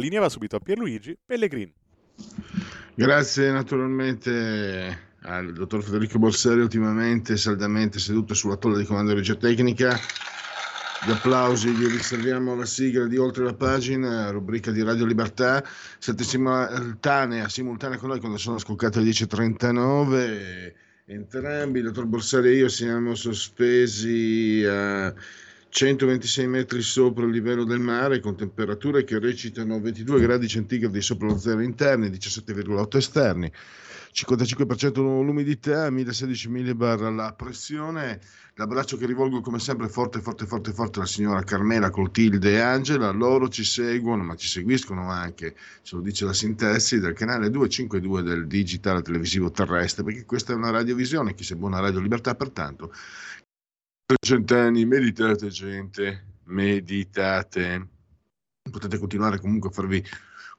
Linea va subito a Pierluigi Pellegrini. Grazie naturalmente al dottor Federico Borseri, ultimamente saldamente seduto sulla tolla di comando di regia tecnica. Gli applausi gli riserviamo alla sigla di Oltre la pagina, rubrica di Radio Libertà, simultanea, simultanea con noi quando sono scoccate le 10.39. Entrambi, il dottor Borsari e io siamo sospesi a 126 metri sopra il livello del mare con temperature che recitano 22 gradi centigradi sopra lo zero interni, 17,8 esterni, 55% l'umidità, 1016 millibar la pressione. L'abbraccio che rivolgo come sempre forte, forte, forte, forte alla signora Carmela, Clotilde e Angela. Loro ci seguono, ma ci seguiscono anche, ce lo dice la sintesi, del canale 252 del digitale televisivo terrestre, perché questa è una radiovisione, chi se buona Radio Libertà, pertanto cent'anni, meditate gente, meditate. Potete continuare comunque a farvi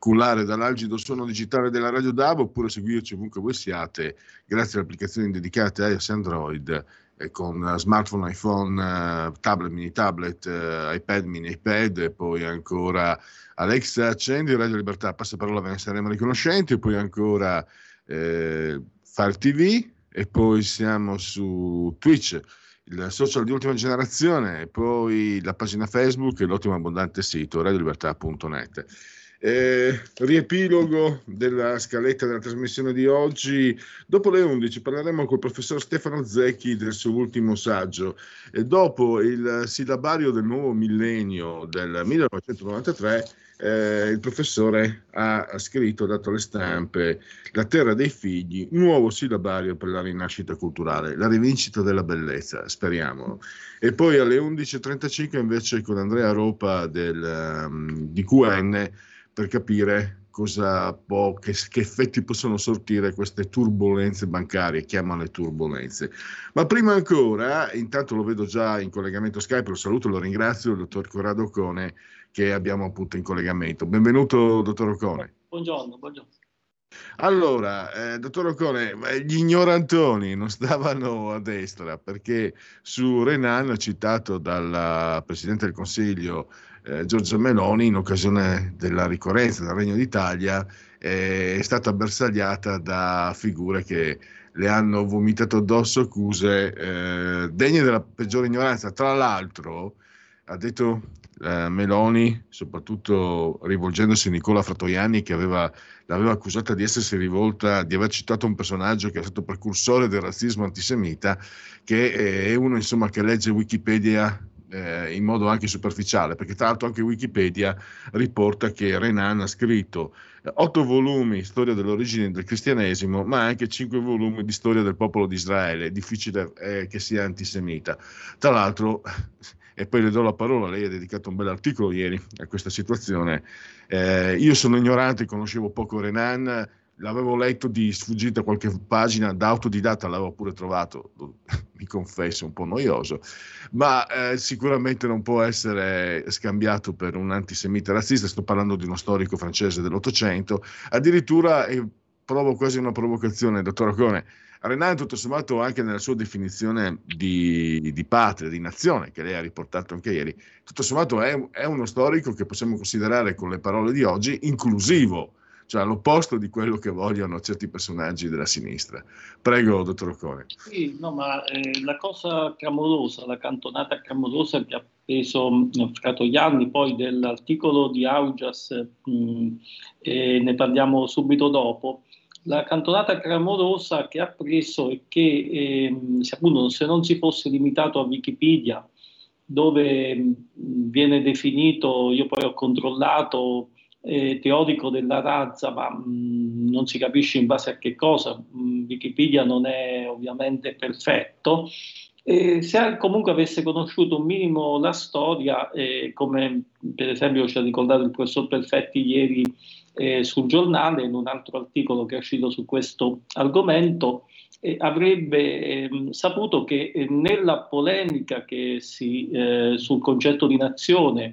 cullare dall'algido suono digitale della Radio DAB oppure seguirci ovunque voi siate grazie alle applicazioni dedicate a iOS Android eh, con smartphone, iPhone, eh, tablet, mini tablet, eh, iPad, mini iPad e poi ancora Alexa accendi Radio Libertà, passa parola ve ne saremo riconoscenti e poi ancora eh, Fire TV e poi siamo su Twitch il social di ultima generazione, poi la pagina Facebook e l'ottimo abbondante sito radiolibertà.net. Eh, riepilogo della scaletta della trasmissione di oggi. Dopo le 11 parleremo col professor Stefano Zecchi del suo ultimo saggio. E dopo il sillabario del nuovo millennio del 1993 eh, il professore ha scritto, ha dato alle stampe, La terra dei figli, nuovo sillabario per la rinascita culturale, la rivincita della bellezza, speriamo. E poi alle 11.35 invece con Andrea Ropa del, um, di QN per capire cosa può, che, che, effetti possono sortire queste turbulenze bancarie, chiamale turbulenze. Ma prima ancora, intanto lo vedo già in collegamento Skype, lo saluto, lo ringrazio, il dottor Corrado Cone che abbiamo appunto in collegamento. Benvenuto, dottor Ocone. Buongiorno, buongiorno. Allora, eh, dottor Ocone, gli ignorantoni non stavano a destra perché su Renan, citato dal Presidente del Consiglio eh, Giorgio Meloni, in occasione della ricorrenza del Regno d'Italia, eh, è stata bersagliata da figure che le hanno vomitato addosso accuse eh, degne della peggiore ignoranza. Tra l'altro, ha detto eh, Meloni, soprattutto rivolgendosi a Nicola Fratoianni che aveva, l'aveva accusata di essersi rivolta, di aver citato un personaggio che è stato precursore del razzismo antisemita, che è uno insomma, che legge Wikipedia eh, in modo anche superficiale, perché tra l'altro anche Wikipedia riporta che Renan ha scritto eh, otto volumi storia dell'origine del cristianesimo, ma anche cinque volumi di storia del popolo di Israele. È difficile eh, che sia antisemita. Tra l'altro e poi le do la parola, lei ha dedicato un bel articolo ieri a questa situazione. Eh, io sono ignorante, conoscevo poco Renan, l'avevo letto di sfuggita qualche pagina, da autodidatta l'avevo pure trovato, mi confesso, un po' noioso, ma eh, sicuramente non può essere scambiato per un antisemita razzista, sto parlando di uno storico francese dell'Ottocento, addirittura, e provo quasi una provocazione, dottor Ocone, Renan, tutto sommato, anche nella sua definizione di, di, patria, di nazione, che lei ha riportato anche ieri, tutto sommato è, è, uno storico che possiamo considerare, con le parole di oggi, inclusivo, cioè all'opposto di quello che vogliono certi personaggi della sinistra. Prego, dottor Ocone. Sì, no, ma eh, la cosa clamorosa, la cantonata clamorosa che ha preso mh, fregato gli anni poi dell'articolo di Augias, mh, e ne parliamo subito dopo, la cantonata clamorosa che ha preso e che ehm, se, appunto, se non si fosse limitato a Wikipedia, dove mh, viene definito, io poi ho controllato eh, teorico della razza, ma mh, mm, non si capisce in base a che cosa. Mh, mm, Wikipedia non è ovviamente perfetto. E se comunque avesse conosciuto un minimo la storia, eh, come per esempio ci ha ricordato il professor Perfetti ieri eh, sul giornale, in un altro articolo che è uscito su questo argomento, eh, avrebbe ehm, saputo che eh, nella polemica che si, eh, sul concetto di nazione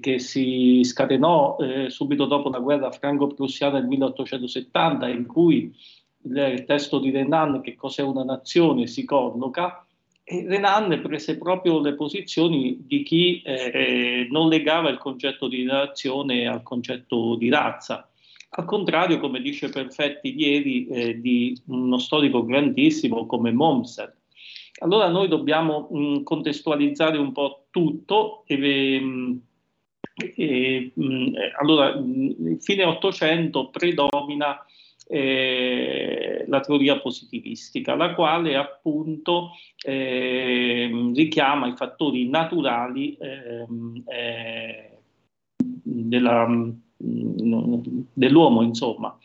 che si scatenò eh, subito dopo la guerra franco-prussiana del 1870, in cui il testo di Renan, che cos'è una nazione, si colloca, e Renan prese proprio le posizioni di chi eh, non legava il concetto di nazione al concetto di razza. Al contrario, come dice Perfetti ieri, eh, di uno storico grandissimo come Mommsen. Allora noi dobbiamo mh, contestualizzare un po' tutto e, mh, e, mh, allora, mh, fine 800 predomina eh, la teoria positivistica, la quale appunto eh, richiama i fattori naturali ehm, eh, della, dell'uomo, insomma.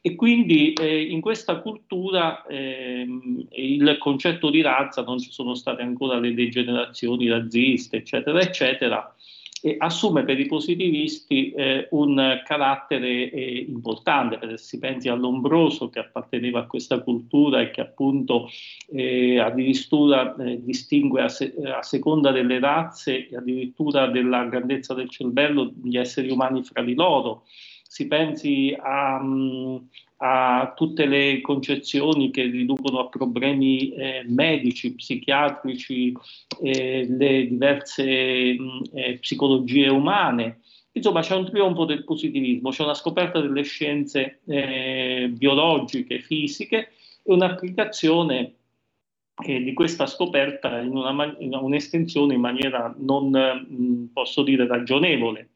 E quindi eh, in questa cultura eh, il concetto di razza non ci sono state ancora le degenerazioni razziste, eccetera, eccetera, e assume per i positivisti eh, un carattere eh, importante, perché si pensi all'ombroso che apparteneva a questa cultura e che appunto eh, addirittura eh, distingue a, se- a, seconda delle razze e addirittura della grandezza del cervello gli esseri umani fra di loro. Si pensi a, um, a tutte le concezioni che riducono a problemi eh, medici, psichiatrici, eh, le diverse mh, eh, psicologie umane. Insomma, c'è un trionfo del positivismo, c'è una scoperta delle scienze eh, biologiche, fisiche e un'applicazione eh, di questa scoperta in, una, in un'estensione in maniera non, mh, posso dire, ragionevole.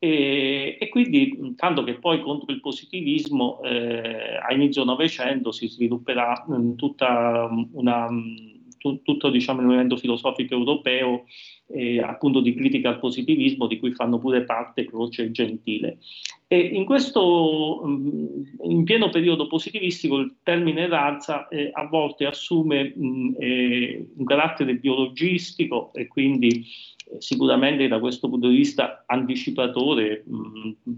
E, e, quindi, tanto che poi contro il positivismo eh, a inizio Novecento si svilupperà mh, mm, tutta una, mm, tu, tutto diciamo, il movimento filosofico europeo eh, appunto di critica al positivismo di cui fanno pure parte Croce e Gentile. E in questo, mh, in pieno periodo positivistico, il termine razza eh, a volte assume mh, eh, un carattere biologistico e quindi sicuramente da questo punto di vista anticipatore, mh, mm,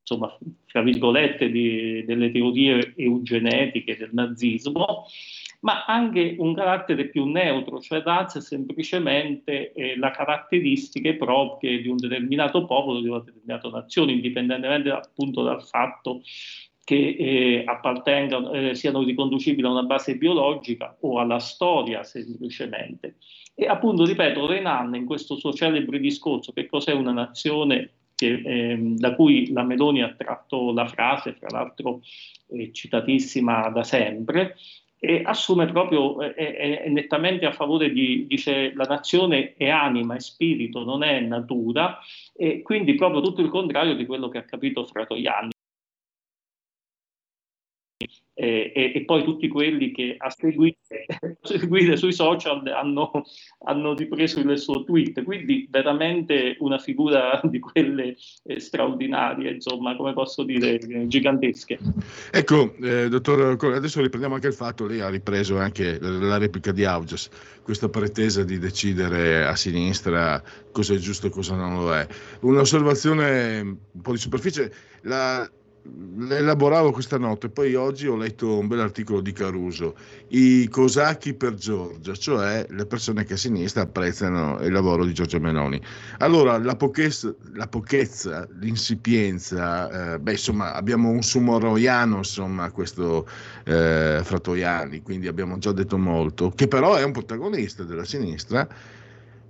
insomma, fra virgolette, di, delle teorie eugenetiche del nazismo, ma anche un carattere più neutro, cioè razza è semplicemente eh, la caratteristiche proprie di un determinato popolo, di una determinata nazione, indipendentemente appunto dal fatto che eh, eh, siano riconducibili a una base biologica o alla storia semplicemente. E appunto, ripeto, Renan in questo suo celebre discorso, che cos'è una nazione che, ehm, da cui la Meloni ha tratto la frase, fra l'altro eh, citatissima da sempre, e assume proprio, eh, è, è, nettamente a favore di, dice, la nazione è anima, è spirito, non è natura, e quindi proprio tutto il contrario di quello che ha capito Fratoianni eh, e, e, poi tutti quelli che a seguire, seguire sui social hanno, hanno, ripreso il suo tweet, quindi veramente una figura di quelle eh, straordinarie, insomma, come posso dire, gigantesche. Ecco, eh, dottor Corre, adesso riprendiamo anche il fatto, lei ha ripreso anche la replica di Augias, questa pretesa di decidere a sinistra cosa è giusto e cosa non lo è. Un'osservazione un po' di superficie, la, elaboravo questa notte, poi oggi ho letto un bel articolo di Caruso, i cosacchi per Giorgia, cioè le persone che a sinistra apprezzano il lavoro di Giorgia Meloni. Allora, la pochezza, la pochezza l'insipienza, eh, beh, insomma, abbiamo un sumoroiano, insomma, questo eh, Fratoiani, quindi abbiamo già detto molto, che però è un protagonista della sinistra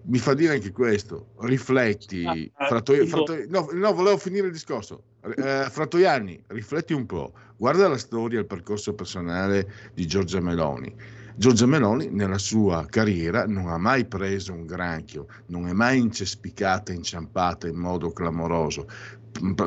mi fa dire anche questo, rifletti, ah, Frattoi, Frattoi, no, no, volevo finire il discorso, eh, Frattoianni, rifletti un po', guarda la storia, il percorso personale di Giorgia Meloni. Giorgia Meloni nella sua carriera non ha mai preso un granchio, non è mai incespicata, inciampata in modo clamoroso.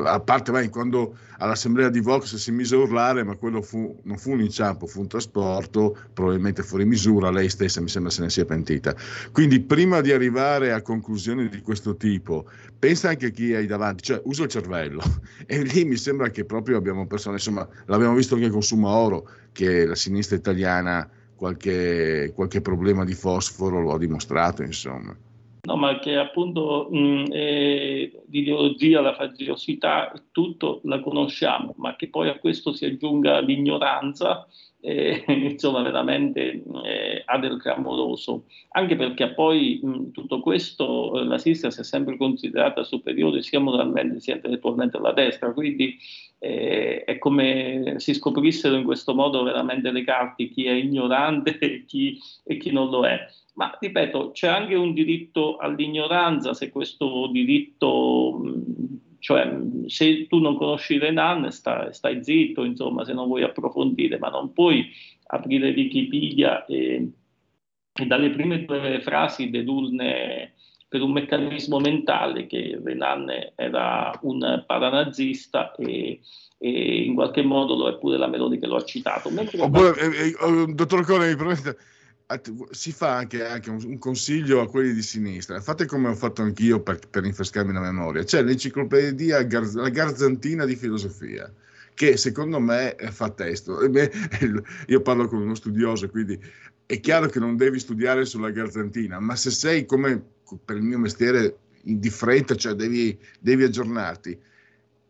A parte vai, quando all'assemblea di Vox si mise a urlare, ma quello fu, non fu un inciampo, fu un trasporto, probabilmente fuori misura, lei stessa mi sembra se ne sia pentita. Quindi prima di arrivare a conclusioni di questo tipo, pensa anche a chi hai davanti, cioè usa il cervello. E lì mi sembra che proprio abbiamo persone, insomma, l'abbiamo visto anche con Suma Oro, che la sinistra italiana qualche, qualche problema di fosforo lo ha dimostrato, insomma. No, ma che appunto mh, eh, l'ideologia, la faziosità, tutto la conosciamo, ma che poi a questo si aggiunga l'ignoranza, eh, insomma, veramente eh, ha del clamoroso. Anche perché poi mh, tutto questo eh, la sinistra si è sempre considerata superiore sia moralmente sia intellettualmente alla destra, quindi eh, è come si scoprissero in questo modo veramente le carte, chi è ignorante e chi, e chi non lo è. Ma ripeto, c'è anche un diritto all'ignoranza, se questo diritto, cioè se tu non conosci Renan stai, stai zitto, insomma, se non vuoi approfondire, ma non puoi aprire Wikipedia e, e dalle prime due frasi dedurne per un meccanismo mentale che Renan era un paranazista e, e in qualche modo lo è pure la Meloni che lo ha citato. Oppure, eh, eh, dottor Core, mi permette si fa anche, anche un, un, consiglio a quelli di sinistra. Fate come ho fatto anch'io per, per rinfrescarmi la memoria. C'è l'enciclopedia, la Garzantina di filosofia, che secondo me fa testo. Io parlo con uno studioso, quindi è chiaro che non devi studiare sulla Garzantina, ma se sei come per il mio mestiere indifferente, cioè devi, devi aggiornarti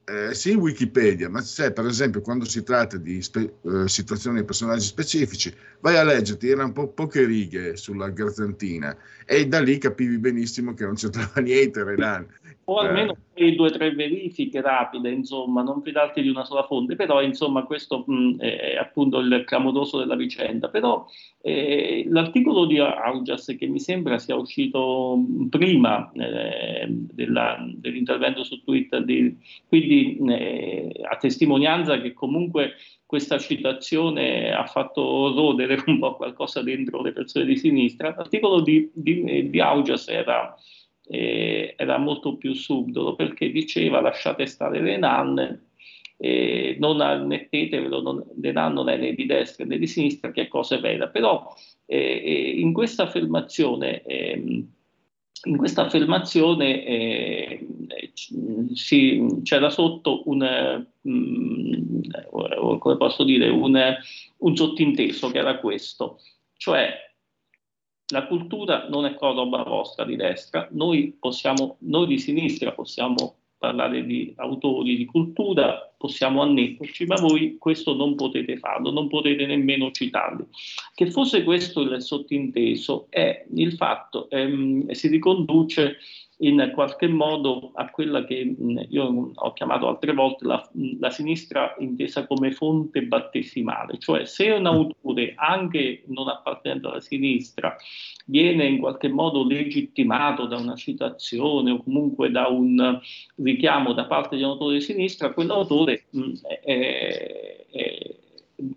eh, sì Wikipedia, ma se per esempio quando si tratta di spe- eh, situazioni di personaggi specifici, vai a leggerti, erano po- poche righe sulla garzantina e da lì capivi benissimo che non c'entrava niente Renan. O almeno eh. due o tre verifiche rapide, insomma, non fidarti di una sola fonte, però insomma questo mh, è appunto il clamoroso della vicenda. Però eh, l'articolo di Augias che mi sembra sia uscito prima eh, della, dell'intervento su Twitter, di, quindi eh, a testimonianza che comunque questa citazione ha fatto rodere un po' qualcosa dentro le persone di sinistra, l'articolo di, di, di Augias era eh, era molto più subdolo perché diceva lasciate stare le nanne, eh, non ammettetevelo, non, le nanne non è né di destra né di sinistra, che è cosa vera. Però eh, eh in questa affermazione, ehm, in questa affermazione eh, si, c'era sotto un, um, dire, un, un sottinteso che era questo, cioè la cultura non è roba vostra di destra, noi, possiamo, noi di sinistra possiamo parlare di autori di cultura, possiamo annetterci, ma voi questo non potete farlo, non potete nemmeno citarli. Che fosse questo il sottinteso è il fatto, ehm, si riconduce in qualche modo a quella che io ho chiamato altre volte la, la, sinistra intesa come fonte battesimale, cioè se un autore, anche non appartenente alla sinistra, viene in qualche modo legittimato da una citazione o comunque da un richiamo da parte di un autore di sinistra, quell'autore mh, è, è,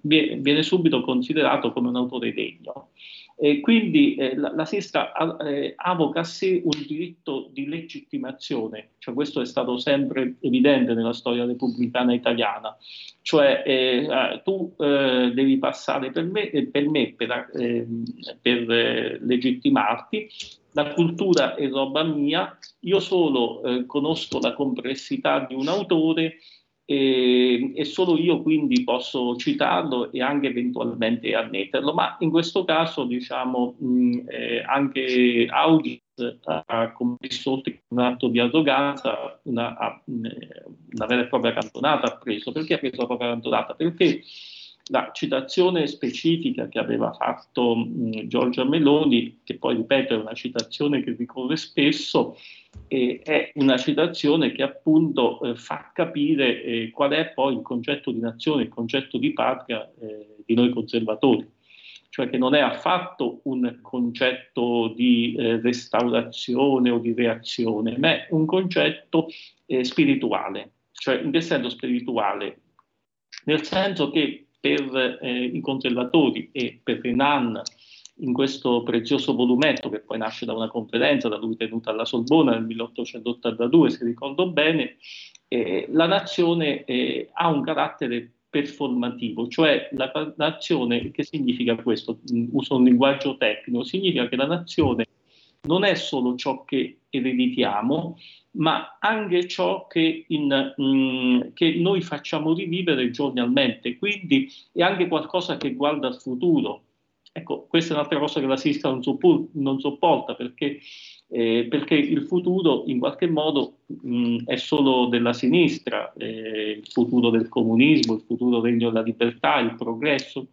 viene subito considerato come un autore degno. E quindi eh, la, la, sinistra eh, avoca a sé un diritto di legittimazione, cioè questo è stato sempre evidente nella storia repubblicana italiana, cioè eh, eh tu eh, devi passare per me, eh, per, me, per, per legittimarti, la cultura è roba mia, io solo conosco la complessità di un autore e, e, solo io quindi posso citarlo e anche eventualmente annetterlo, ma in questo caso diciamo mh, eh, anche Audi ha commesso un atto di arroganza, una, una, vera e propria cantonata ha preso. Perché ha preso la propria cantonata? Perché la citazione specifica che aveva fatto mh, Giorgia Meloni, che poi ripeto è una citazione che ricorre spesso, eh, è una citazione che appunto eh, fa capire eh, qual è poi il concetto di nazione, il concetto di patria eh, di noi conservatori, cioè che non è affatto un concetto di eh, restaurazione o di reazione, ma è un concetto eh, spirituale, cioè in che senso spirituale? Nel senso che per i conservatori e per Renan in questo prezioso volumetto che poi nasce da una conferenza da lui tenuta alla Sorbona nel 1882, se ricordo bene, eh, la nazione eh, ha un carattere performativo, cioè la nazione, che significa questo? Uso un linguaggio tecnico, significa che la nazione non è solo ciò che ereditiamo, ma anche ciò che, in, mh, che, noi facciamo rivivere giornalmente, quindi è anche qualcosa che guarda al futuro. Ecco, questa è un'altra cosa che la sinistra non, soppor- non sopporta, perché, eh, perché, il futuro in qualche modo mh, è solo della sinistra, eh, il futuro del comunismo, il futuro regno della libertà, il progresso.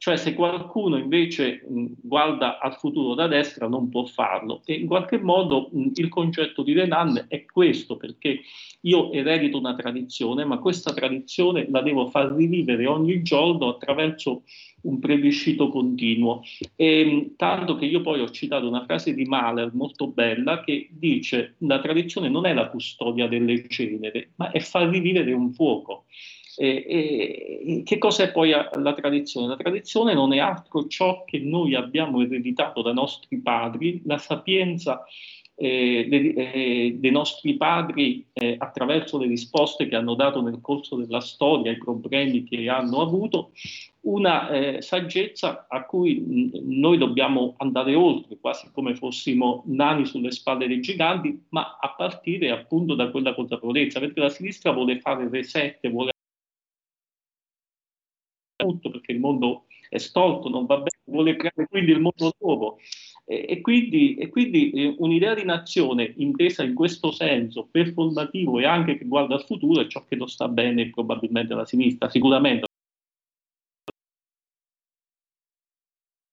Cioè se qualcuno invece mh, guarda al futuro da destra non può farlo e in qualche modo mh, il concetto di Renan è questo perché io eredito una tradizione ma questa tradizione la devo far rivivere ogni giorno attraverso un plebiscito continuo. E, tanto che io poi ho citato una frase di Mahler molto bella che dice la tradizione non è la custodia delle ceneri ma è far rivivere un fuoco. E, e, che cos'è poi la tradizione? La tradizione non è altro ciò che noi abbiamo ereditato dai nostri padri, la sapienza eh, dei, eh, dei, nostri padri eh, attraverso le risposte che hanno dato nel corso della storia ai problemi che hanno avuto, una eh, saggezza a cui mh, noi dobbiamo andare oltre, quasi come fossimo nani sulle spalle dei giganti, ma a partire appunto da quella consapevolezza, perché la sinistra vuole fare reset, vuole il mondo è stolto, non va bene, vuole creare quindi il mondo nuovo. E, e quindi, e quindi eh, un'idea di nazione intesa in questo senso, performativo e anche che guarda al futuro, è ciò che non sta bene probabilmente alla sinistra, sicuramente.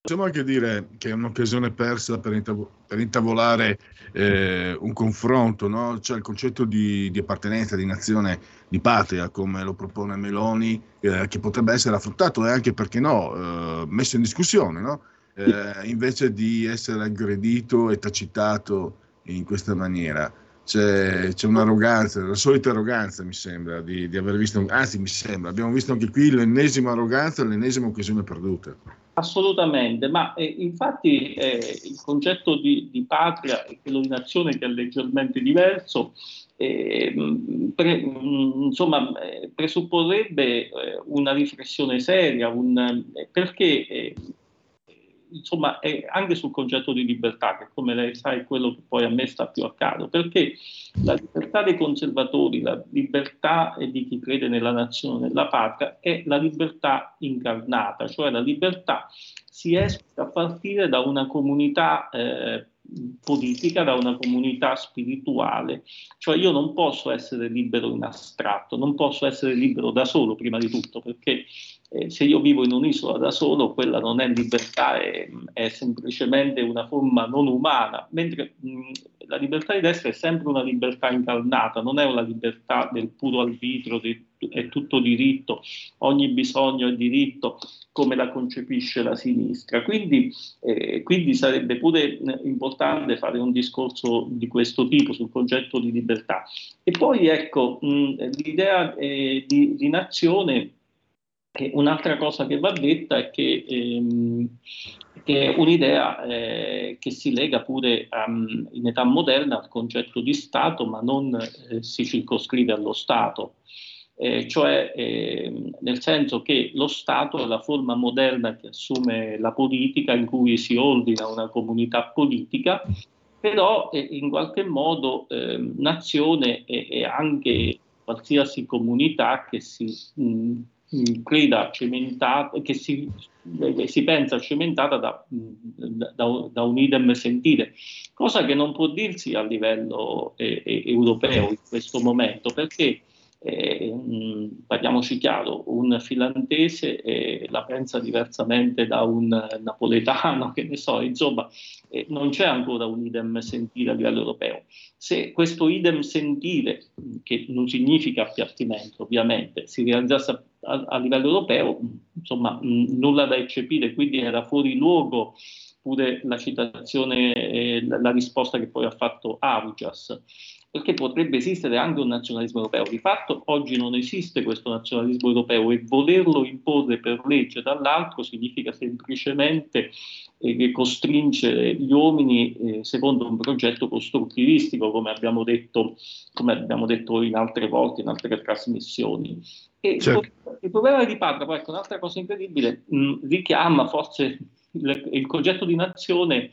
Possiamo anche dire che è un'occasione persa per, intav- per intavolare eh, un confronto, no? cioè il concetto di, di, appartenenza, di nazione, di patria, come lo propone Meloni, eh, che potrebbe essere affrontato e anche, perché no, eh, messo in discussione, no? Eh, invece di essere aggredito e tacitato in questa maniera. C'è, c'è, un'arroganza, la solita arroganza mi sembra di, di aver visto, anzi mi sembra, abbiamo visto anche qui l'ennesima arroganza, l'ennesima occasione perduta. Assolutamente, ma eh, infatti eh, il concetto di, di, patria e quello di nazione che è leggermente diverso, eh, pre, insomma, eh, presupporrebbe eh, una riflessione seria, un, eh, perché insomma, anche sul concetto di libertà, che come lei sa è quello che poi a me sta più a caro, perché la libertà dei conservatori, la libertà di chi crede nella nazione, nella patria, è la libertà incarnata, cioè la libertà si esplica a partire da una comunità eh, politica, da una comunità spirituale. Cioè io non posso essere libero in astratto, non posso essere libero da solo prima di tutto, perché eh, se io vivo in un'isola da solo, quella non è libertà, è, è semplicemente una forma non umana, mentre mh, la libertà di destra è sempre una libertà incarnata, non è una libertà del puro arbitro, di, è tutto diritto, ogni bisogno è diritto, come la concepisce la sinistra. Quindi, eh, quindi sarebbe pure eh, importante fare un discorso di questo tipo sul concetto di libertà. E poi ecco, mh, l'idea eh, di, di nazione un'altra cosa che va detta è che, ehm, che è un'idea eh, che si lega pure um, in età moderna al concetto di Stato, ma non eh, si circoscrive allo Stato. Eh, cioè ehm, nel senso che lo Stato è la forma moderna che assume la politica in cui si ordina una comunità politica, però eh, in qualche modo ehm, nazione è, anche qualsiasi comunità che si mh, creda cementata, che si, eh, si, pensa cementata da, da, da, un idem sentire, cosa che non può dirsi a livello eh, eh europeo in questo momento, perché eh, parliamoci chiaro, un finlandese eh, la pensa diversamente da un napoletano, che ne so, insomma, eh, non c'è ancora un idem sentire a livello europeo. Se questo idem sentire, che non significa appiattimento ovviamente, si realizzasse a, a livello europeo, insomma, mh, nulla da eccepire, quindi era fuori luogo pure la citazione, la, risposta che poi ha fatto Augias. Perché potrebbe esistere anche un nazionalismo europeo. Di fatto oggi non esiste questo nazionalismo europeo e volerlo imporre per legge dall'altro significa semplicemente eh, costringere gli uomini eh, secondo un progetto costruttivistico, come abbiamo, detto, come abbiamo detto in altre volte, in altre trasmissioni. Certo. il, problema di Padre, poi ecco, un'altra cosa incredibile, mh, richiama forse il, il concetto di nazione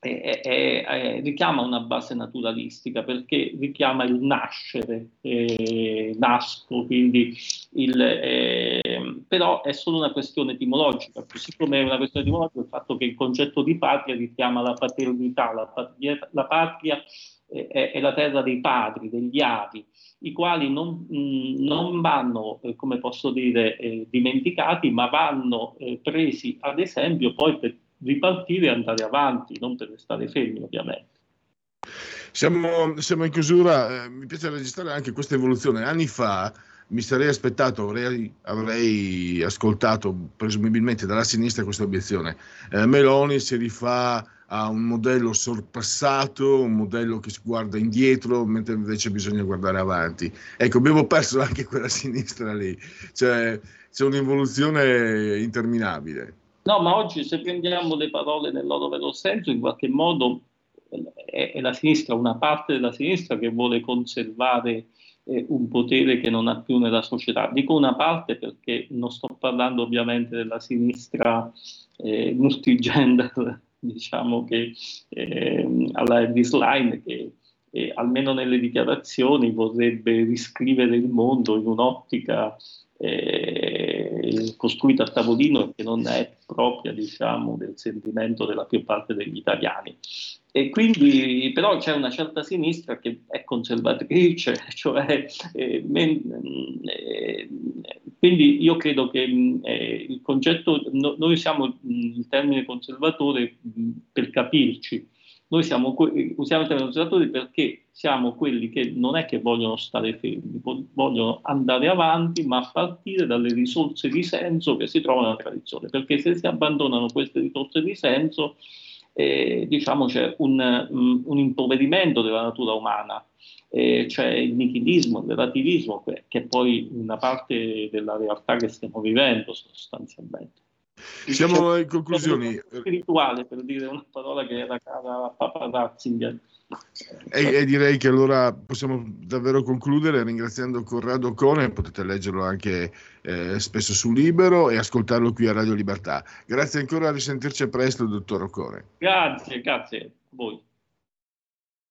è, è, è, richiama una base naturalistica perché richiama il nascere, eh, nasco, quindi il, eh, però è solo una questione etimologica, così come è una questione etimologica il fatto che il concetto di patria richiama la paternità, la patria, la patria è, è, la terra dei padri, degli avi, i quali non, non vanno, eh, come posso dire, eh, dimenticati, ma vanno eh, presi ad esempio poi per ripartire e andare avanti, non per restare fermi ovviamente. Siamo, siamo in chiusura, eh, mi piace registrare anche questa evoluzione. Anni fa mi sarei aspettato, avrei, avrei ascoltato presumibilmente dalla sinistra questa obiezione. Eh, Meloni si rifà a un modello sorpassato, un modello che si guarda indietro, mentre invece bisogna guardare avanti. Ecco, abbiamo perso anche quella sinistra lì, cioè c'è un'evoluzione interminabile. No, ma oggi se prendiamo le parole nel loro vero senso, in qualche modo è, è la sinistra, una parte della sinistra che vuole conservare eh, un potere che non ha più nella società. Dico una parte perché non sto parlando ovviamente della sinistra eh, multigender, diciamo che eh, alla Elvis Line, che eh, almeno nelle dichiarazioni vorrebbe riscrivere il mondo in un'ottica costruita a tavolino che non è propria diciamo, del sentimento della più parte degli italiani. E quindi però c'è una certa sinistra che è conservatrice, cioè, eh, men, eh, quindi io credo che eh, il concetto, no, noi siamo il termine conservatore per capirci, noi siamo, usiamo il termine conservatori perché siamo quelli che non è che vogliono stare fermi, vogliono andare avanti, ma a partire dalle risorse di senso che si trovano nella tradizione, perché se si abbandonano queste risorse di senso, eh, diciamo c'è un, um, un, impoverimento della natura umana, eh, c'è il nichilismo, il relativismo, che è poi una parte della realtà che stiamo vivendo sostanzialmente. Siamo in conclusioni. Spirituale, per dire una parola che era cara a Papa Ratzinger. E, e, direi che allora possiamo davvero concludere ringraziando Corrado Cone, potete leggerlo anche eh, spesso su Libero e ascoltarlo qui a Radio Libertà. Grazie ancora, a risentirci presto, dottor Ocone. Grazie, grazie a voi.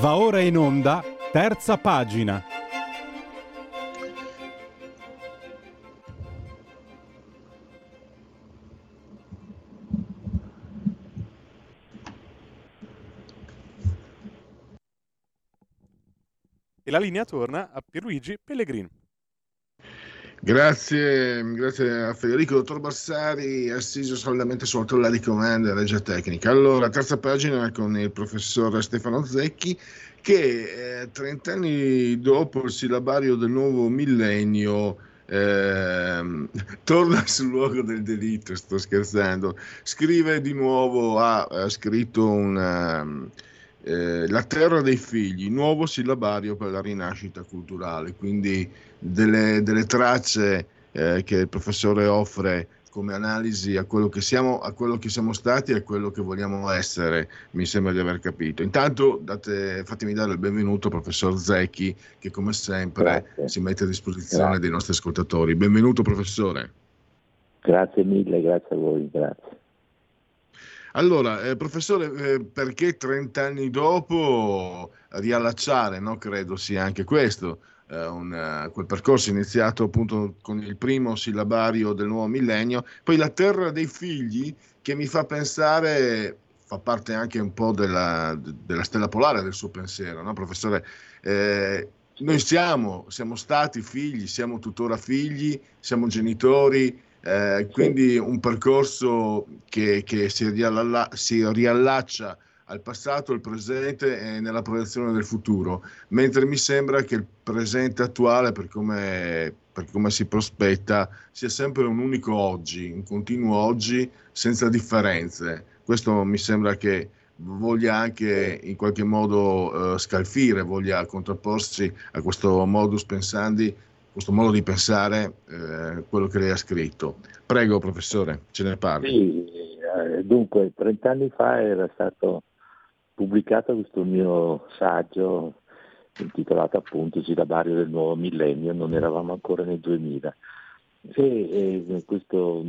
Va ora in onda, terza pagina. E la linea torna a Pierluigi Pellegrini. Grazie, grazie a Federico, dottor Bassari, assiso tolla di comando e regia tecnica. Allora, terza pagina con il professor Stefano Zecchi che eh, 30 anni dopo il sillabario del nuovo millennio eh, torna sul luogo del delitto, sto scherzando, scrive di nuovo, ha, ha scritto una, eh, La terra dei figli, nuovo sillabario per la rinascita culturale, quindi delle, delle tracce eh, che il professore offre come analisi a quello che siamo, a quello che siamo stati e a quello che vogliamo essere, mi sembra di aver capito. Intanto date, fatemi dare il benvenuto al professor Zecchi, che come sempre Grazie. si mette a disposizione Grazie. dei nostri ascoltatori. Benvenuto professore. Grazie mille, grazie a voi, grazie. Allora, eh, professore, eh, perché 30 anni dopo riallacciare, no? credo sia anche questo, eh, un, eh, quel percorso iniziato appunto con il primo sillabario del nuovo millennio, poi la terra dei figli che mi fa pensare, fa parte anche un po' della, della stella polare del suo pensiero, no? professore? Eh, noi siamo, siamo stati figli, siamo tuttora figli, siamo genitori, eh, quindi un percorso che, che si, rialla- si riallaccia al passato, al presente e nella proiezione del futuro, mentre mi sembra che il presente attuale, per come, per come si prospetta, sia sempre un unico oggi, un continuo oggi senza differenze. Questo mi sembra che voglia anche in qualche modo eh, scalfire, voglia contrapporsi a questo modus pensandi, questo modo di pensare, eh, quello che lei ha scritto. Prego, professore, ce ne parli. Sì, eh, dunque, 30 anni fa era stato pubblicato questo mio saggio intitolato appunto Silabario del nuovo millennio, non eravamo ancora nel 2000. E, e questo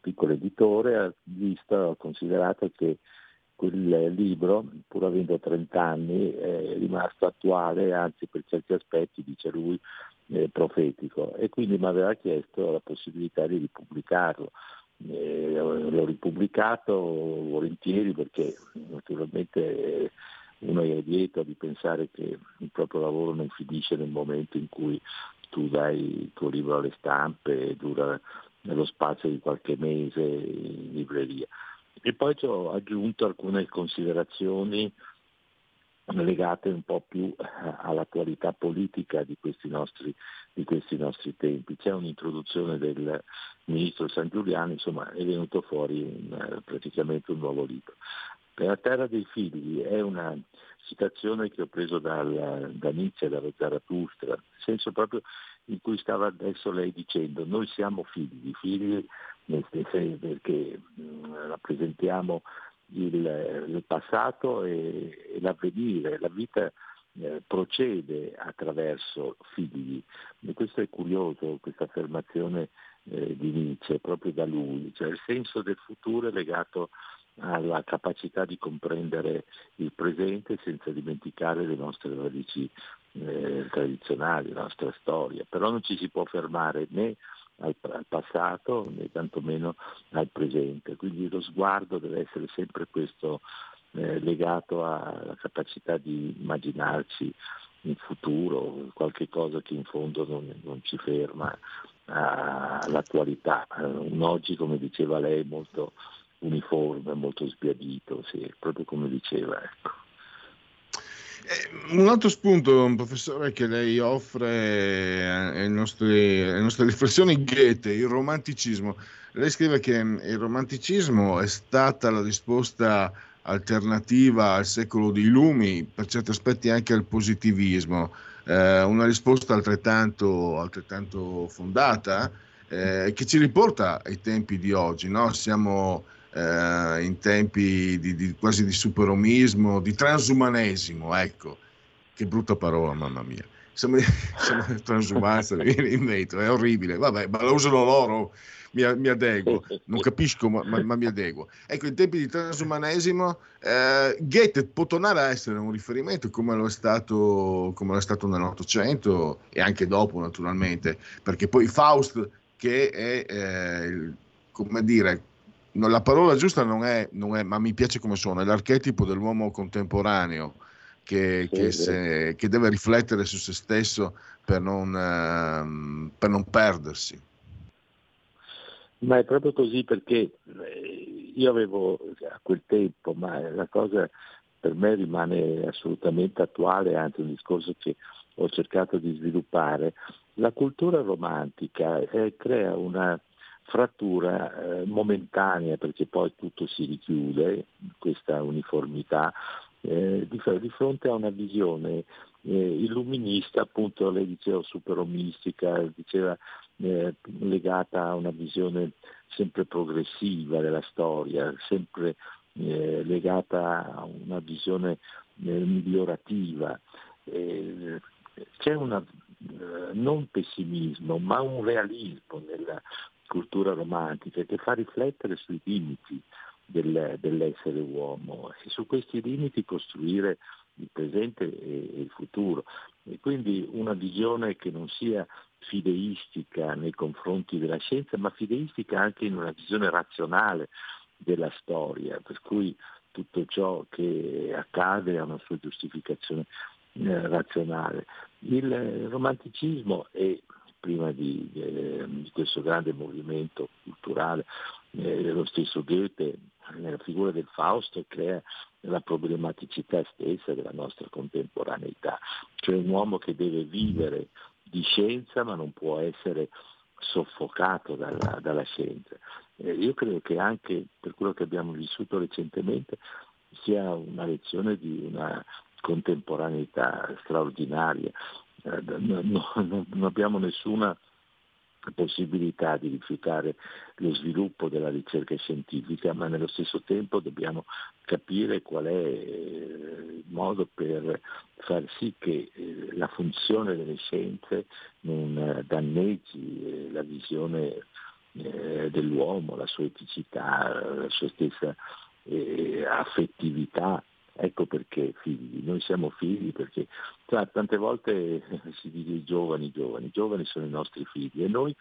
piccolo editore ha visto, ha considerato che quel libro, pur avendo 30 anni, è rimasto attuale, anzi per certi aspetti, dice lui, eh, profetico. E quindi mi aveva chiesto la possibilità di ripubblicarlo. Eh, l'ho ripubblicato volentieri perché naturalmente uno è lieto di pensare che il proprio lavoro non finisce nel momento in cui tu dai il tuo libro alle stampe e dura nello spazio di qualche mese in libreria. E poi ci ho aggiunto alcune considerazioni legate un po' più all'attualità politica di questi nostri, di questi nostri tempi. C'è un'introduzione del ministro San Giuliano, insomma è venuto fuori un, praticamente un nuovo libro. Per la terra dei figli è una citazione che ho preso dal, da Nietzsche, dallo Zarathustra, nel senso proprio in cui stava adesso lei dicendo noi siamo figli, figli perché mh, rappresentiamo il, il passato e, e, l'avvenire, la vita eh, procede attraverso figli. E questo è curioso, questa affermazione eh, di Nietzsche, proprio da lui, cioè il senso del futuro è legato alla capacità di comprendere il presente senza dimenticare le nostre radici eh, tradizionali, la nostra storia, però non ci si può fermare né al, al, passato né tantomeno al presente, quindi lo sguardo deve essere sempre questo eh, legato alla capacità di immaginarci in futuro, qualche cosa che in fondo non, non ci ferma all'attualità, un oggi come diceva lei molto uniforme, molto sbiadito, sì, proprio come diceva. Ecco. Un altro spunto, professore, che lei offre alle nostre, alle nostre riflessioni, Goethe, il romanticismo. Lei scrive che il romanticismo è stata la risposta alternativa al secolo dei lumi, per certi aspetti anche al positivismo, eh, una risposta altrettanto, altrettanto fondata eh, che ci riporta ai tempi di oggi. No? Siamo eh, in tempi di, di, quasi di superomismo, di transumanesimo, ecco, che brutta parola, mamma mia. siamo, siamo transumanza, mi viene in mente, è orribile, vabbè, ma lo usano loro, mi, mi adeguo, non capisco ma, ma, ma, mi adeguo. Ecco, in tempi di transumanesimo, eh, Goethe può tornare a essere un riferimento come lo è stato, come lo è stato nell'Ottocento e anche dopo naturalmente, perché poi Faust che è, eh, come dire, la parola giusta non è, non è, ma mi piace come suona, è l'archetipo dell'uomo contemporaneo che, che, se, che deve riflettere su se stesso per non, uh, per non, perdersi. Ma è proprio così perché eh, io avevo a quel tempo, ma la cosa per me rimane assolutamente attuale, anzi un discorso che ho cercato di sviluppare, la cultura romantica eh, crea una frattura eh, momentanea perché poi tutto si richiude, questa uniformità, eh, di, di, fronte a una visione eh, illuminista, appunto lei diceva superomistica, diceva eh, legata a una visione sempre progressiva della storia, sempre eh, legata a una visione eh, migliorativa. c'è una non pessimismo, ma un realismo nella cultura romantica che fa riflettere sui limiti del, dell'essere uomo e su questi limiti costruire il presente e il futuro. E quindi una visione che non sia fideistica nei confronti della scienza, ma fideistica anche in una visione razionale della storia, per cui tutto ciò che accade ha una sua giustificazione eh, razionale. Il romanticismo è prima di, eh, di, questo grande movimento culturale, eh, lo stesso Goethe nella figura del Fausto crea la problematicità stessa della nostra contemporaneità, cioè un uomo che deve vivere di scienza ma non può essere soffocato dalla, dalla scienza. Eh, io credo che anche per quello che abbiamo vissuto recentemente sia una lezione di una contemporaneità straordinaria. Eh, non, abbiamo nessuna possibilità di rifiutare lo sviluppo della ricerca scientifica, ma nello stesso tempo dobbiamo capire qual è eh, il modo per far sì che eh, la funzione delle scienze non danneggi la visione dell'uomo, la sua eticità, la sua stessa affettività Ecco perché figli, noi siamo figli perché cioè, tante volte si dice giovani, giovani, giovani sono i nostri figli e noi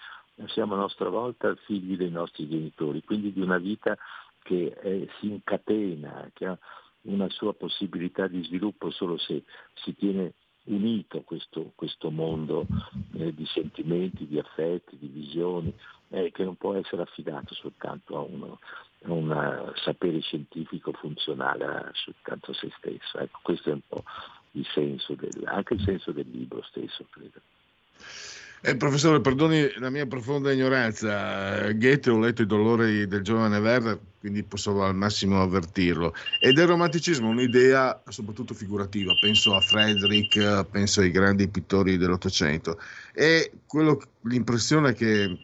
siamo a nostra volta figli dei nostri genitori, quindi di una vita che è, si incatena, che ha una sua possibilità di sviluppo solo se si tiene unito questo, questo mondo eh, di sentimenti, di affetti, di visioni, eh, che non può essere affidato soltanto a uno, un sapere scientifico funzionale soltanto a se stesso. Ecco, questo è un po' il senso del, anche il senso del libro stesso, credo. Eh, professore, perdoni la mia profonda ignoranza. Goethe ho letto i dolori del giovane Werner, quindi posso al massimo avvertirlo. E del romanticismo un'idea soprattutto figurativa. Penso a Friedrich, penso ai grandi pittori dell'Ottocento. E quello, l'impressione che,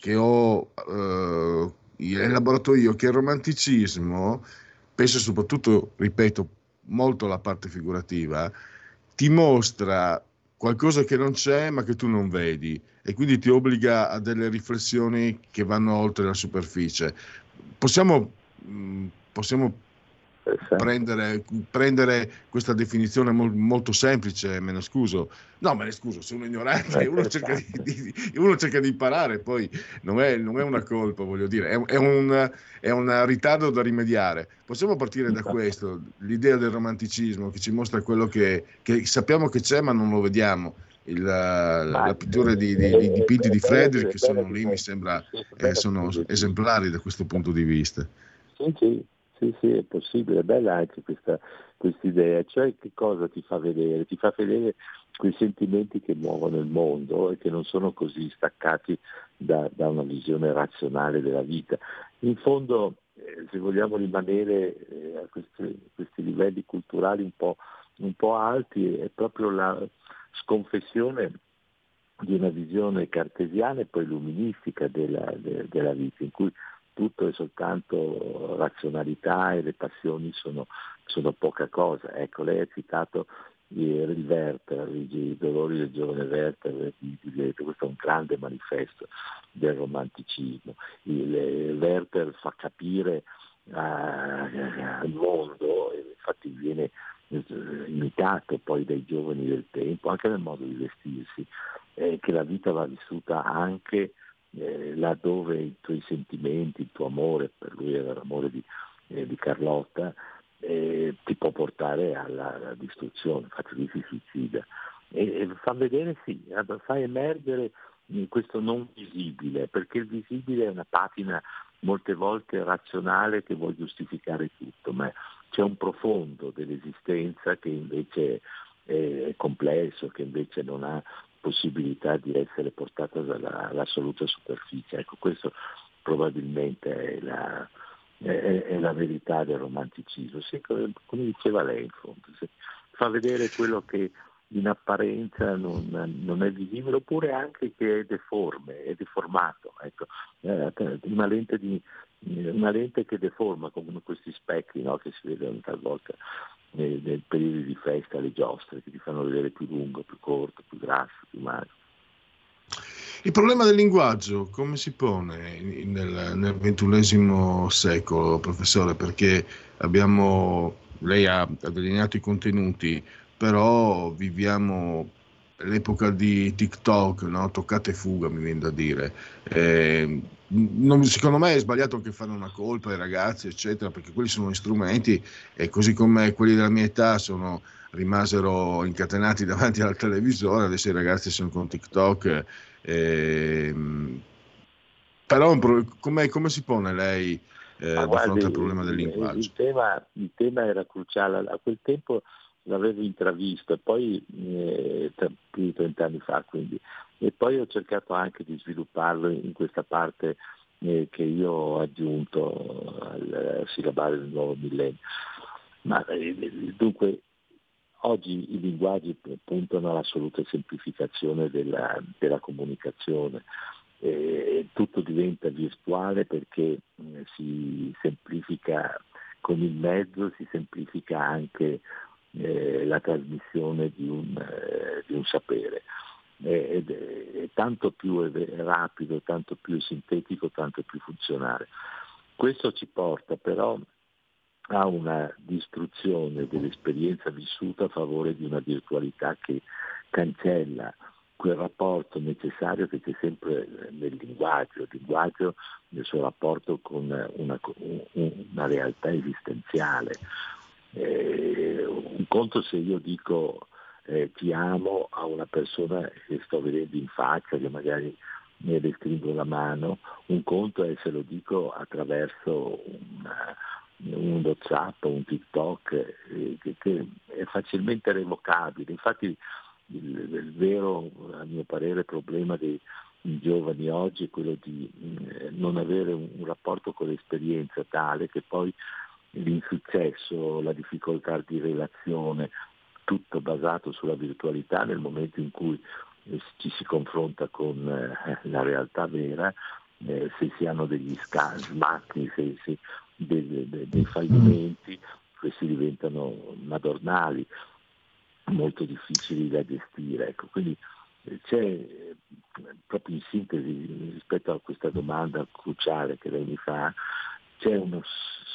che ho eh, elaborato io che il romanticismo, penso soprattutto, ripeto, molto la parte figurativa, ti mostra qualcosa che non c'è ma che tu non vedi e quindi ti obbliga a delle riflessioni che vanno oltre la superficie. Possiamo, mm, possiamo prendere, prendere, questa definizione mol, molto semplice, me ne scuso. No, me ne scuso, sono ignorante, uno cerca di, di, uno cerca di imparare, poi non è, non è, una colpa, voglio dire, è, è, un, è, un, ritardo da rimediare. Possiamo partire da questo, l'idea del romanticismo che ci mostra quello che, che sappiamo che c'è ma non lo vediamo. Il, la pittura di, di, di, dipinti di Frederick che sono lì, mi sembra, eh, sono esemplari da questo punto di vista. Sì, sì, sì, sì, è possibile, è bella anche questa idea, cioè che cosa ti fa vedere? Ti fa vedere quei sentimenti che muovono il mondo e che non sono così staccati da, da una visione razionale della vita. In fondo, eh, se vogliamo rimanere eh, a questi, questi, livelli culturali un po', un po' alti, è proprio la sconfessione di una visione cartesiana e poi luministica della, de, della vita, in cui tutto è soltanto razionalità e le passioni sono, sono poca cosa. Ecco, lei ha citato il Werther, i dolori del giovane Werther di, questo è un grande manifesto del romanticismo. Il, il Werther fa capire al mondo, infatti viene eh, imitato poi dai giovani del tempo, anche nel modo di vestirsi, eh, che la vita va vissuta anche eh, laddove i tuoi sentimenti, il tuo amore, per lui era l'amore di, eh, di Carlotta, eh, ti può portare alla, alla distruzione, infatti lui si suicida. E, e, fa vedere, sì, fa emergere questo non visibile, perché il visibile è una patina molte volte razionale che vuole giustificare tutto, ma c'è un profondo dell'esistenza che invece è complesso, che invece non ha possibilità di essere portato dall'assoluta superficie. Ecco, questo probabilmente è la, è, è la verità del romanticismo. Sì, come, come, diceva lei, in fondo, fa vedere quello che in apparenza non, non, è visibile, oppure anche che è deforme, è deformato. Ecco. Eh, una, lente di, una, lente che deforma, come questi specchi no, che si vedono talvolta nei, nei, periodi di festa, le giostre, che ti fanno vedere più lungo, più corto, più grasso, più magro. Il problema del linguaggio come si pone nel, nel XXI secolo, professore? Perché abbiamo, lei ha delineato i contenuti, però viviamo l'epoca di TikTok, no? toccate fuga mi viene da dire. Eh, non, secondo me è sbagliato anche fare una colpa ai ragazzi, eccetera, perché quelli sono strumenti e così come quelli della mia età sono, rimasero incatenati davanti al televisore, adesso i ragazzi sono con TikTok. Eh, però come, come, si pone lei eh, di guardi, fronte al problema del linguaggio? Il tema, il tema era cruciale, a quel tempo l'avevo intravisto e poi eh, più di 30 anni fa quindi e poi ho cercato anche di svilupparlo in questa parte eh, che io ho aggiunto al sillabario del nuovo millennio. Ma eh, dunque oggi i linguaggi puntano all'assoluta semplificazione della, della comunicazione. Eh, tutto diventa virtuale perché eh, si semplifica con il mezzo, si semplifica anche eh, la trasmissione di un, eh, di un sapere. Ed è, è, tanto più è rapido, tanto più sintetico, tanto più funzionale. Questo ci porta però a una distruzione dell'esperienza vissuta a favore di una virtualità che cancella quel rapporto necessario che c'è sempre nel linguaggio, il linguaggio nel suo rapporto con una, una realtà esistenziale, eh, un conto se io dico eh, ti amo a una persona che sto vedendo in faccia, che magari mi le stringo la mano, un conto è se lo dico attraverso una, un WhatsApp, un TikTok, eh, che, che, è facilmente revocabile. Infatti il, il, vero, a mio parere, problema dei giovani oggi è quello di eh, non avere un, un rapporto con l'esperienza tale che poi l'insuccesso, la difficoltà di relazione, tutto basato sulla virtualità nel momento in cui eh, ci si confronta con eh, la realtà vera, eh, se si hanno degli smacchi, se, se dei, dei, dei fallimenti, questi diventano madornali, molto difficili da gestire. Ecco, quindi eh, c'è proprio in sintesi rispetto a questa domanda cruciale che lei mi fa, c'è uno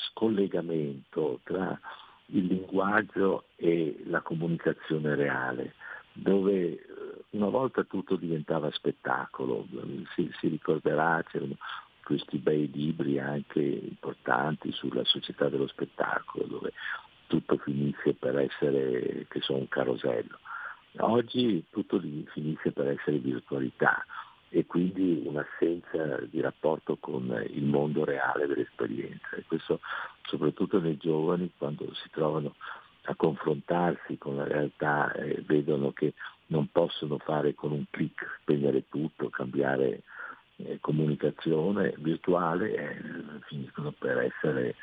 scollegamento tra il linguaggio e la comunicazione reale, dove eh, una volta tutto diventava spettacolo, si, si ricorderà, c'erano questi bei libri anche importanti sulla società dello spettacolo, dove tutto finisce per essere, che so, un carosello. Oggi tutto finisce per essere virtualità e quindi un'assenza di rapporto con il mondo reale dell'esperienza. E questo soprattutto nei giovani quando si trovano a confrontarsi con la realtà e vedono che non possono fare con un clic, spegnere tutto, cambiare eh, comunicazione virtuale, eh, finiscono per essere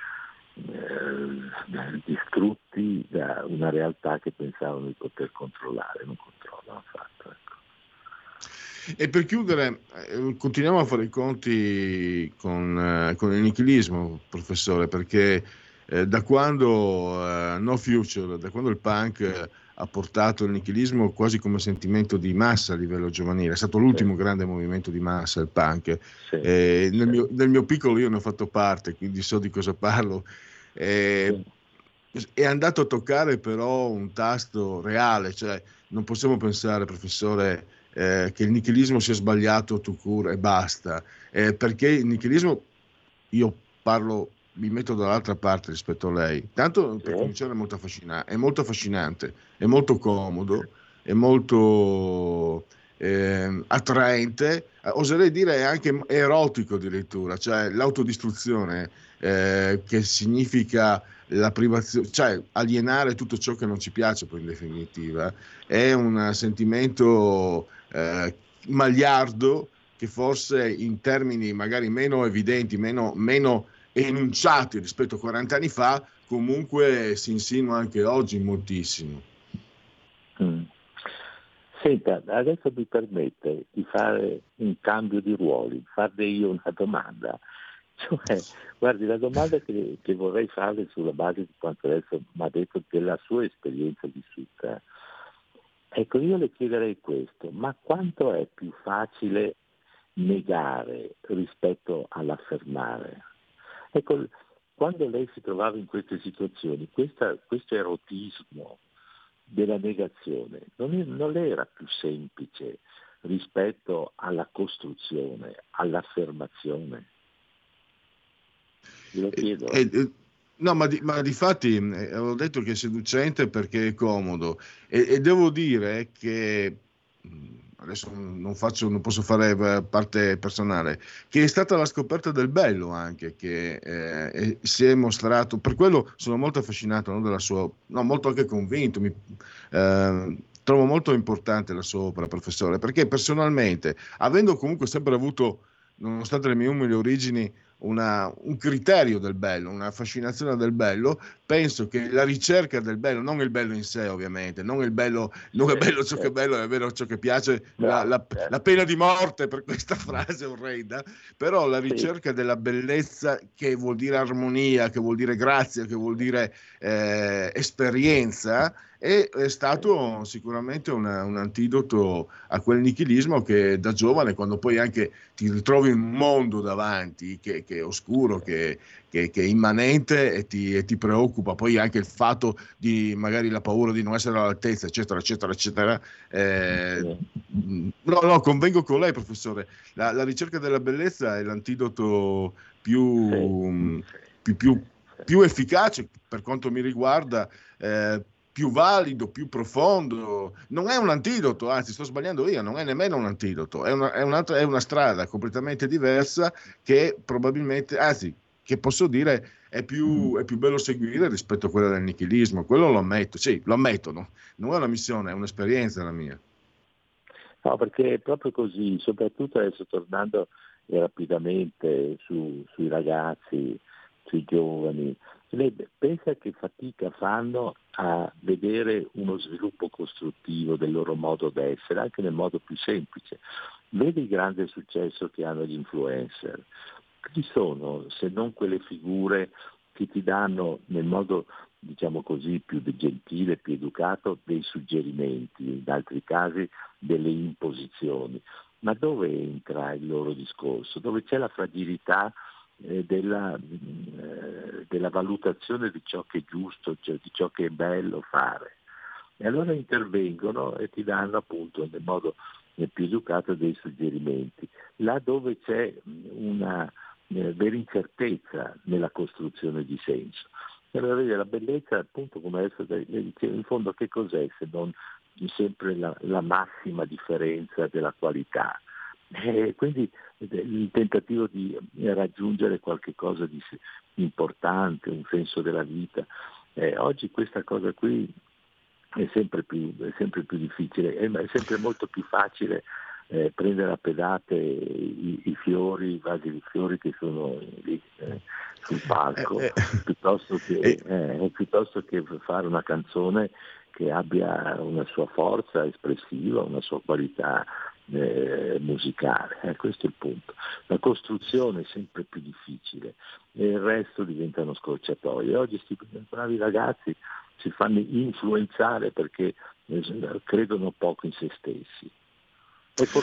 eh, distrutti da una realtà che pensavano di poter controllare, non controllano affatto. E per chiudere, eh, continuiamo a fare i conti con, eh, con il nichilismo, professore, perché eh, da quando eh, No Future, da quando il punk ha portato il nichilismo quasi come sentimento di massa a livello giovanile, è stato l'ultimo sì. grande movimento di massa, il punk. Sì. Eh, nel, mio, nel, mio, piccolo io ne ho fatto parte, quindi so di cosa parlo. Sì. È andato a toccare però un tasto reale, cioè non possiamo pensare, professore, eh, che il nichilismo sia sbagliato tu cura e basta, eh, perché il nichilismo, io parlo mi metto dall'altra parte rispetto a lei. Tanto per cominciare è molto, è molto affascinante, è molto comodo, è molto eh, attraente, oserei dire anche erotico addirittura, cioè l'autodistruzione eh, che significa la privazione, cioè alienare tutto ciò che non ci piace poi in definitiva, è un sentimento eh, magliardo che forse in termini magari meno evidenti, meno, meno enunciati rispetto a 40 anni fa, comunque si insinua anche oggi moltissimo. Mm. Senta, adesso mi permette di fare un cambio di ruoli, farle io una domanda. Cioè, guardi, la domanda che, che vorrei farle sulla base di quanto adesso mi ha detto della sua esperienza vissuta, ecco, io le chiederei questo, ma quanto è più facile negare rispetto all'affermare? Ecco, quando lei si trovava in queste situazioni, questa, questo erotismo della negazione non, è, non era più semplice rispetto alla costruzione, all'affermazione? Glielo eh, chiedo. Eh, eh, no, ma di, ma di fatti eh, ho detto che è seducente perché è comodo. E, e devo dire che adesso non, faccio, non, posso fare eh, parte personale, che è stata la scoperta del bello anche, che eh, si è mostrato, per quello sono molto affascinato no, della sua, no, molto anche convinto, mi, eh, trovo molto importante la sua opera, professore, perché personalmente, avendo comunque sempre avuto, nonostante le mie umili origini, una, un criterio del bello, una fascinazione del bello, penso che la ricerca del bello, non il bello in sé ovviamente, non il bello, non è bello ciò che è bello, è vero ciò che piace, la, la, la pena di morte per questa frase orrenda, però la ricerca della bellezza che vuol dire armonia, che vuol dire grazia, che vuol dire eh, esperienza, e è stato sicuramente una, un antidoto a quel nichilismo che da giovane, quando poi anche ti ritrovi un mondo davanti che, che è oscuro, che, che, che, è immanente e ti, e ti, preoccupa, poi anche il fatto di magari la paura di non essere all'altezza, eccetera, eccetera, eccetera. Eh, no, no, convengo con lei, professore, la, la ricerca della bellezza è l'antidoto più, più, più, più efficace per quanto mi riguarda. Eh, più valido, più profondo. Non è un antidoto, anzi sto sbagliando io, non è nemmeno un antidoto, è una, è è una strada completamente diversa che probabilmente, anzi, che posso dire è più, è più, bello seguire rispetto a quella del nichilismo. Quello lo ammetto, sì, lo ammetto, no? non è una missione, è un'esperienza la mia. No, perché è proprio così, soprattutto adesso tornando rapidamente su, sui ragazzi, sui giovani, lei pensa che fatica fanno a vedere uno sviluppo costruttivo del loro modo d'essere, anche nel modo più semplice. Vedi il grande successo che hanno gli influencer. Chi sono se non quelle figure che ti danno nel modo diciamo così, più gentile, più educato, dei suggerimenti, in altri casi delle imposizioni. Ma dove entra il loro discorso? Dove c'è la fragilità della, eh, della, valutazione di ciò che è giusto, cioè di ciò che è bello fare. E allora intervengono e ti danno appunto nel modo più educato dei suggerimenti. Là dove c'è una eh, vera incertezza nella costruzione di senso. Allora vedi, la bellezza, appunto, come adesso in fondo che cos'è se non sempre la, la massima differenza della qualità? E quindi il tentativo di raggiungere qualcosa di importante, un senso della vita. Eh, oggi questa cosa qui è sempre più, è sempre più difficile, è, è, sempre molto più facile eh, prendere a pedate i, i, fiori, i vasi di fiori che sono lì eh, sul palco, eh, eh. piuttosto che, eh, piuttosto che fare una canzone che abbia una sua forza espressiva, una sua qualità eh, musicale. Eh, questo è il punto. La costruzione è sempre più difficile e il resto diventano scorciatoie. Oggi questi bravi ragazzi si fanno influenzare perché eh, credono poco in se stessi.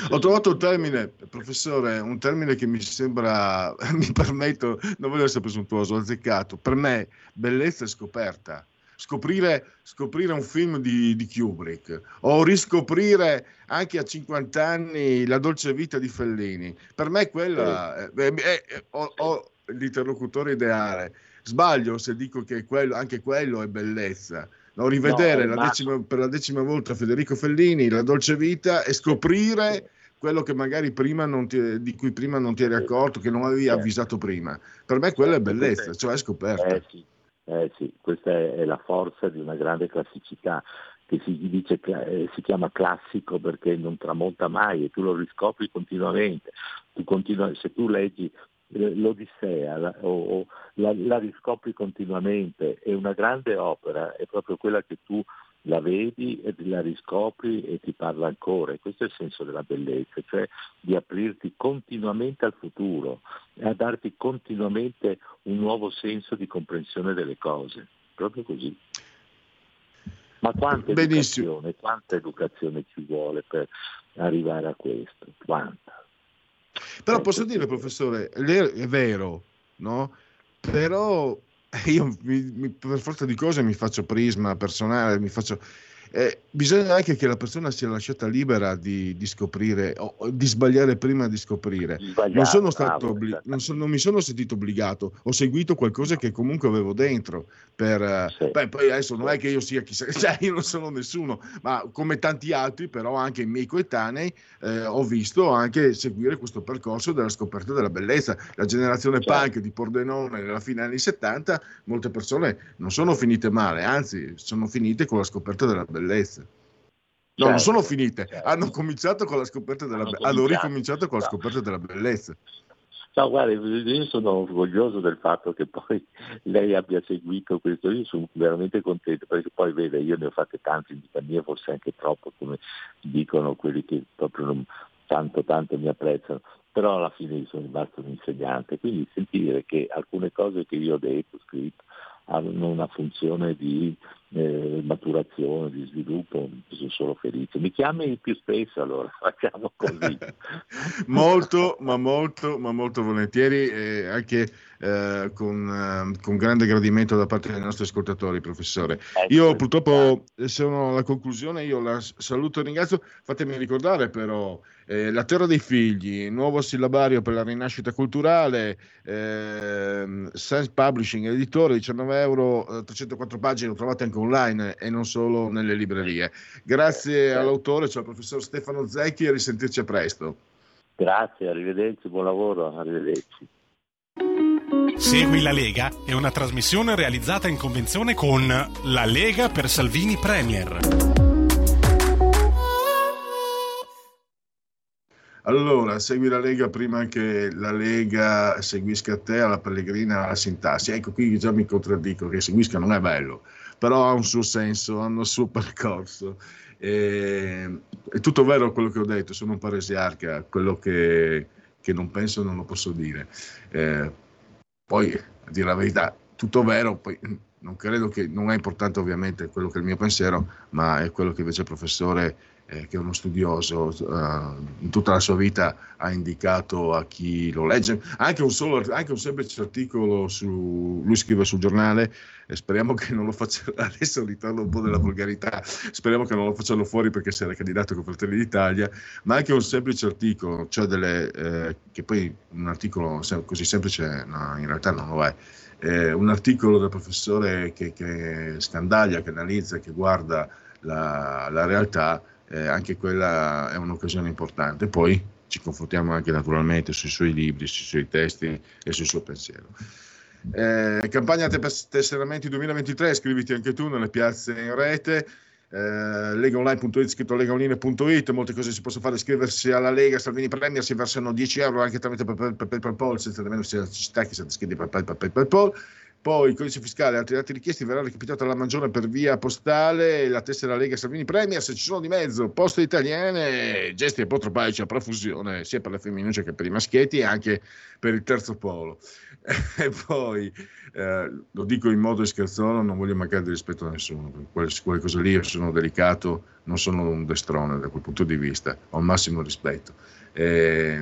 Ho trovato un termine, professore, un termine che mi sembra, mi permetto, non voglio essere presuntuoso, azzeccato. Per me, bellezza è scoperta. Scoprire, scoprire un film di, di, Kubrick o riscoprire anche a 50 anni la dolce vita di Fellini. Per me quella è, è, è, ho, ho l'interlocutore ideale. Sbaglio se dico che quello, anche quello è bellezza no, rivedere no, la decima, per la decima volta Federico Fellini, La dolce vita e scoprire quello che magari prima non ti, di cui prima non ti eri accorto, che non avevi avvisato prima. Per me quella è bellezza, cioè è scoperta. Eh sì, eh sì, questa è la forza di una grande classicità che si, dice, eh, si chiama classico perché non tramonta mai e tu lo riscopri continuamente. Tu continua, se tu leggi l'Odissea la, o, o la, la, riscopri continuamente e una grande opera è proprio quella che tu la vedi e la riscopri e ti parla ancora e questo è il senso della bellezza, cioè di aprirti continuamente al futuro e a darti continuamente un nuovo senso di comprensione delle cose, proprio così. Ma quanta educazione, quanta educazione ci vuole per arrivare a questo? Quanta? Però posso dire, professore, è vero, no? Però io mi, mi, per forza di cose mi faccio prisma personale, mi faccio eh, bisogna anche che la persona sia lasciata libera di, di scoprire, o, di sbagliare prima di scoprire. Non, sono stato obli- non, so, non, mi sono sentito obbligato, ho seguito qualcosa che comunque avevo dentro. Per, sì. beh, poi adesso non è che io sia chissà, cioè io non sono nessuno, ma come tanti altri, però anche i miei coetanei, eh, ho visto anche seguire questo percorso della scoperta della bellezza. La generazione certo. punk di Pordenone nella fine anni 70, molte persone non sono finite male, anzi sono finite con la scoperta della bellezza bellezza. No, certo, non sono finite, certo. hanno cominciato con la scoperta della hanno, hanno ricominciato con la scoperta della bellezza. No, guarda, io sono orgoglioso del fatto che poi lei abbia seguito questo, io sono veramente contento perché poi vede, io ne ho fatte tante in vita mia, forse anche troppo, come dicono quelli che proprio non, tanto tanto mi apprezzano, però alla fine sono rimasto un insegnante, quindi sentire che alcune cose che io ho detto, scritto, hanno una funzione di eh, maturazione, di sviluppo, sono solo felice. Mi chiami più spesso allora, facciamo così. molto, ma molto, ma molto volentieri e anche eh, con, eh, con, grande gradimento da parte dei nostri ascoltatori, professore. Ecco. Io purtroppo sono alla conclusione, io la saluto e ringrazio. Fatemi ricordare però eh, La Terra dei Figli, nuovo sillabario per la rinascita culturale, eh, Science Publishing, editore, 19 euro, 304 eh, pagine, lo trovate anche online e non solo nelle librerie. Grazie all'autore, cioè al professor Stefano Zecchi e risentirci a presto. Grazie, arrivederci, buon lavoro, arrivederci. Segui la Lega è una trasmissione realizzata in convenzione con La Lega per Salvini Premier. Allora, segui la Lega prima che la Lega seguisca te alla Pellegrina alla Sintassi. Ecco, qui già mi contraddico che seguisca non è bello, però ha un suo senso, hanno il suo percorso. E, è tutto vero quello che ho detto, sono un paresiarca, quello che, che non penso non lo posso dire. Eh, poi, a dire la verità, tutto vero, poi non credo che, non è importante ovviamente quello che è il mio pensiero, ma è quello che invece il professore eh, che uno studioso, eh, in tutta la sua vita ha indicato a chi lo legge, anche un, solo, anche un semplice articolo su, lui scrive sul giornale, e speriamo che non lo faccia, adesso ritorno un po' della volgarità, speriamo che non lo facciano fuori perché si era candidato con Fratelli d'Italia, ma anche un semplice articolo, cioè delle, eh, che poi un articolo così semplice no, in realtà non lo è, eh, un articolo del professore che, che scandaglia, che analizza, che guarda la, la realtà, eh, anche quella è un'occasione importante. Poi ci confrontiamo anche naturalmente sui suoi libri, sui suoi testi e sul suo pensiero. Eh, campagna tesseramenti 2023, iscriviti anche tu nelle piazze in rete. Eh, legaonline.it scritto legaonline.it molte cose si possono fare iscriversi alla Lega Salvini Premier si versano 10 euro anche tramite PayPal senza nemmeno necessità che siate iscritti per PayPal Poi il codice fiscale e altri dati richiesti verrà recapitato alla Magione per via postale, la tessera Lega Salvini Premier, se ci sono di mezzo poste italiane, gesti apotropaici a profusione, sia per le femminucce che per i maschietti e anche per il terzo polo. e poi, eh, lo dico in modo scherzoso, non voglio mancare di rispetto a nessuno, quelle, quelle cose lì sono delicato, non sono un destrone da quel punto di vista, ho il massimo rispetto. E,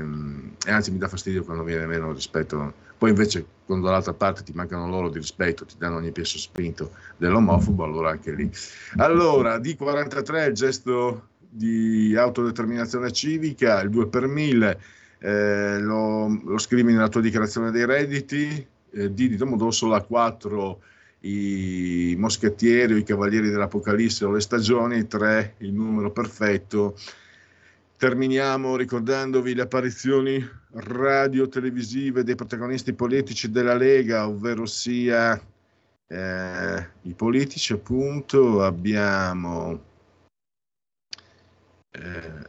e anzi mi dà fastidio quando viene meno rispetto. Poi invece quando dall'altra parte ti mancano loro di rispetto, ti danno ogni piezo spinto dell'omofobo, allora anche lì. Allora, D43, il gesto di autodeterminazione civica, il 2 per 1000, eh, lo, lo, scrivi nella tua dichiarazione dei redditi, eh, D di Domodossola 4 i moschettieri o i cavalieri dell'Apocalisse o le stagioni, 3 il numero perfetto. Terminiamo ricordandovi le apparizioni radio-televisive dei protagonisti politici della Lega, ovvero sia eh, i politici, appunto, abbiamo eh,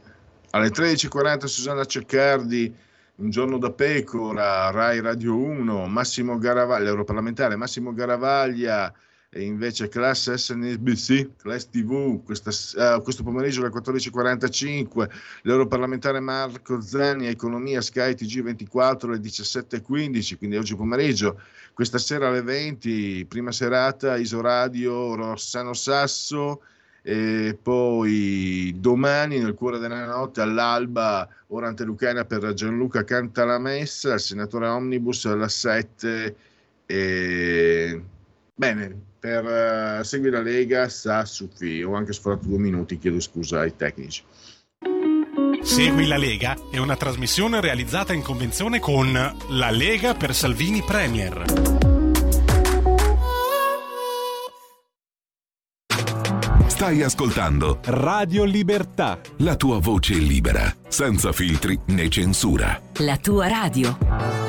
alle 13.40 Susanna Ceccardi, Un giorno da pecora, Rai Radio 1, Massimo Garavaglia, l'europarlamentare Massimo Garavaglia, e invece Class SNBC, Class TV, questa, uh, questo pomeriggio alle 14.45, l'europarlamentare Marco Zanni, Economia Sky TG24 alle 17.15, quindi oggi pomeriggio, questa sera alle 20, prima serata Isoradio Rossano Sasso, e poi domani nel cuore della notte all'alba ora antelucana per Gianluca Canta la Messa, il senatore Omnibus alla 7 e... bene per uh, seguire la Lega sa su Fi ho anche sforato due minuti chiedo scusa ai tecnici Segui la Lega è una trasmissione realizzata in convenzione con La Lega per Salvini Premier Stai ascoltando Radio Libertà. La tua voce libera, senza filtri né censura. La tua radio.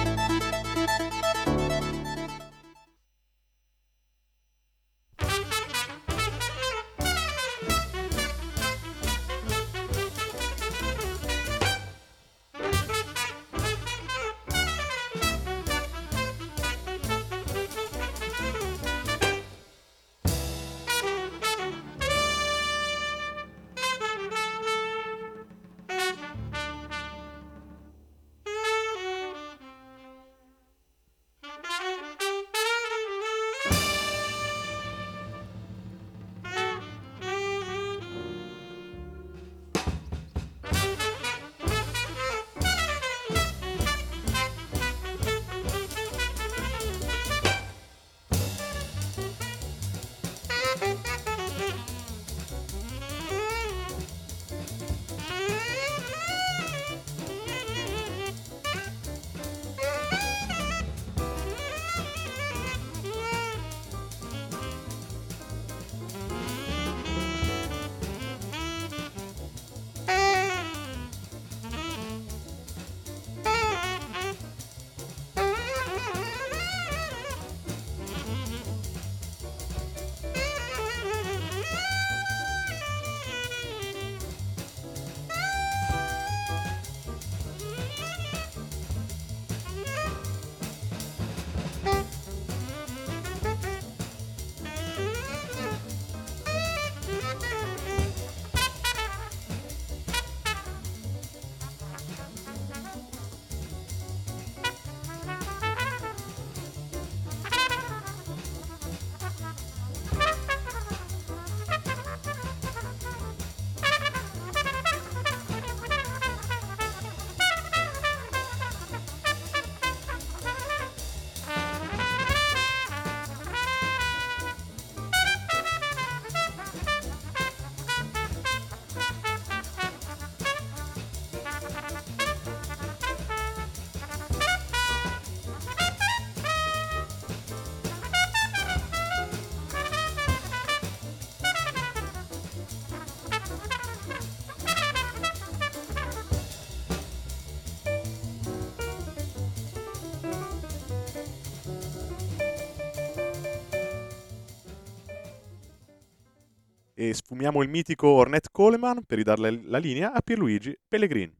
E sfumiamo il mitico Ornette Coleman per ridarle la linea a Pierluigi Pellegrini.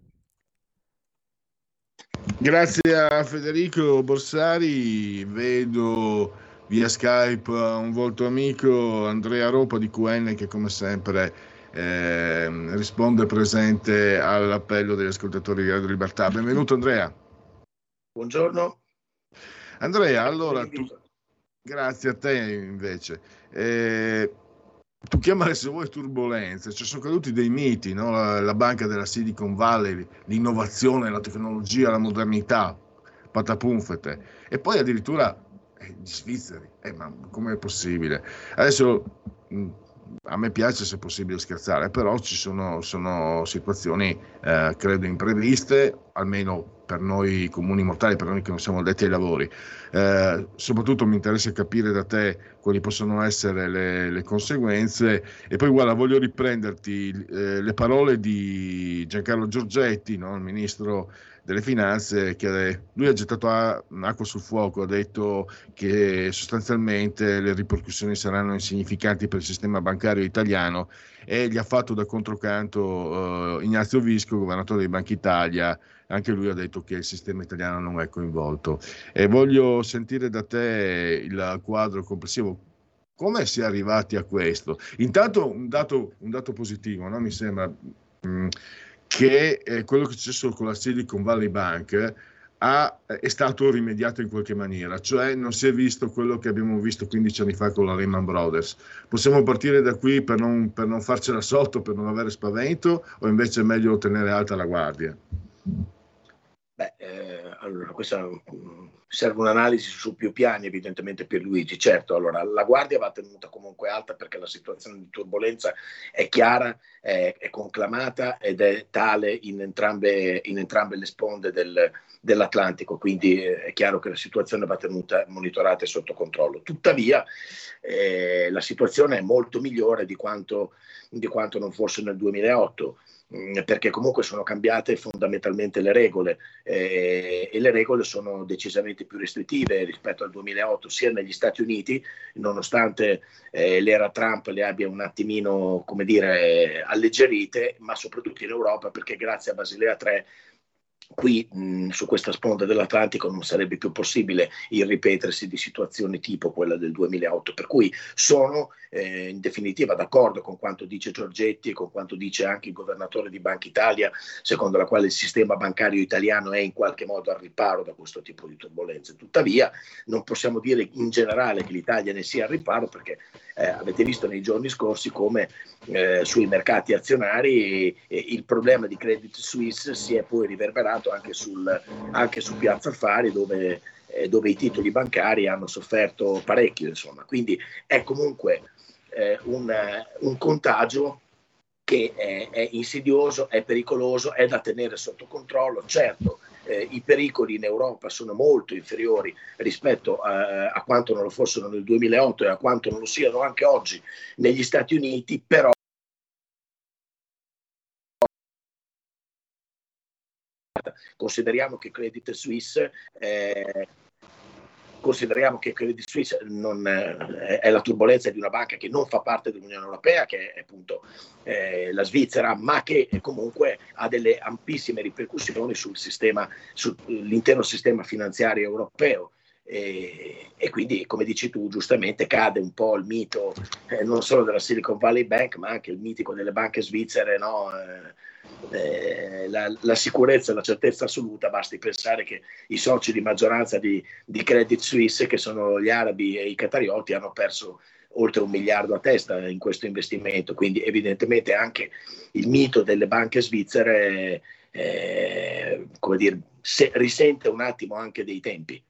Grazie a Federico Borsari, vedo via Skype un volto amico Andrea Ropa di QN che come sempre eh, risponde presente all'appello degli ascoltatori di Radio Libertà. Benvenuto Andrea. Buongiorno. Andrea, allora tu... Grazie a te invece. Eh, tu chiamare se vuoi turbulenze, ci sono caduti dei miti, no? la, la, banca della Silicon Valley, l'innovazione, la tecnologia, la modernità, patapunfete, e poi addirittura eh, gli svizzeri, eh, ma com'è possibile? Adesso a me piace se possibile scherzare, però ci sono, sono situazioni, eh, credo, impreviste, almeno per noi comuni mortali, per noi che non siamo addetti ai lavori. Eh, soprattutto mi interessa capire da te quali possono essere le, le conseguenze. E poi guarda, voglio riprenderti eh, le parole di Giancarlo Giorgetti, no? il ministro delle finanze che lui ha gettato acqua sul fuoco, ha detto che sostanzialmente le ripercussioni saranno insignificanti per il sistema bancario italiano e gli ha fatto da controcanto uh, Ignazio Visco, governatore di Banca Italia, anche lui ha detto che il sistema italiano non è coinvolto. E voglio sentire da te il quadro complessivo. Come si è arrivati a questo? Intanto un dato, un dato positivo, no? mi sembra... Mh, mm, che eh, quello che è successo con la Silicon Valley Bank ha, è stato rimediato in qualche maniera, cioè non si è visto quello che abbiamo visto 15 anni fa con la Lehman Brothers. Possiamo partire da qui per non, per non farcela sotto, per non avere spavento, o invece è meglio tenere alta la guardia? Beh, eh, allora, questa serve un'analisi su più piani, evidentemente per Luigi. Certo, allora la guardia va tenuta comunque alta perché la situazione di turbolenza è chiara, è, è conclamata ed è tale in entrambe, in entrambe le sponde del, dell'Atlantico, quindi eh, è chiaro che la situazione va tenuta monitorata e sotto controllo. Tuttavia, eh, la situazione è molto migliore di quanto, di quanto non fosse nel 2008 Mm, perché comunque sono cambiate fondamentalmente le regole eh, e le regole sono decisamente più restrittive rispetto al 2008 sia negli Stati Uniti nonostante eh, l'era Trump le abbia un attimino come dire alleggerite ma soprattutto in Europa perché grazie a Basilea 3 qui mh, su questa sponda dell'Atlantico non sarebbe più possibile il ripetersi di situazioni tipo quella del 2008, per cui sono eh, in definitiva d'accordo con quanto dice Giorgetti e con quanto dice anche il governatore di Banca Italia, secondo la quale il sistema bancario italiano è in qualche modo al riparo da questo tipo di turbulenze. Tuttavia non possiamo dire in generale che l'Italia ne sia al riparo perché eh, avete visto nei giorni scorsi come eh, sui mercati azionari il problema di Credit Suisse si è poi riverberato anche, sul, anche su Piazza Affari dove, eh, dove, i titoli bancari hanno sofferto parecchio. Insomma. Quindi è comunque eh, un, un contagio che è, è, insidioso, è pericoloso, è da tenere sotto controllo. Certo, eh, i pericoli in Europa sono molto inferiori rispetto a, a, quanto non lo fossero nel 2008 e a quanto non lo siano anche oggi negli Stati Uniti, però consideriamo che Credit Suisse eh, consideriamo che Credit Suisse non, eh, è la turbolenza di una banca che non fa parte dell'Unione Europea, che è appunto eh, la Svizzera, ma che comunque ha delle ampissime ripercussioni sul sistema, sull'intero sistema finanziario europeo. E, e, quindi, come dici tu, giustamente cade un po' il mito eh, non solo della Silicon Valley Bank, ma anche il mitico delle banche svizzere, no? eh, eh, la, la, sicurezza la certezza assoluta, basti pensare che i soci di maggioranza di, di Credit Suisse, che sono gli arabi e i catarioti, hanno perso oltre un miliardo a testa in questo investimento, quindi evidentemente anche il mito delle banche svizzere eh, come dire, se, risente un attimo anche dei tempi.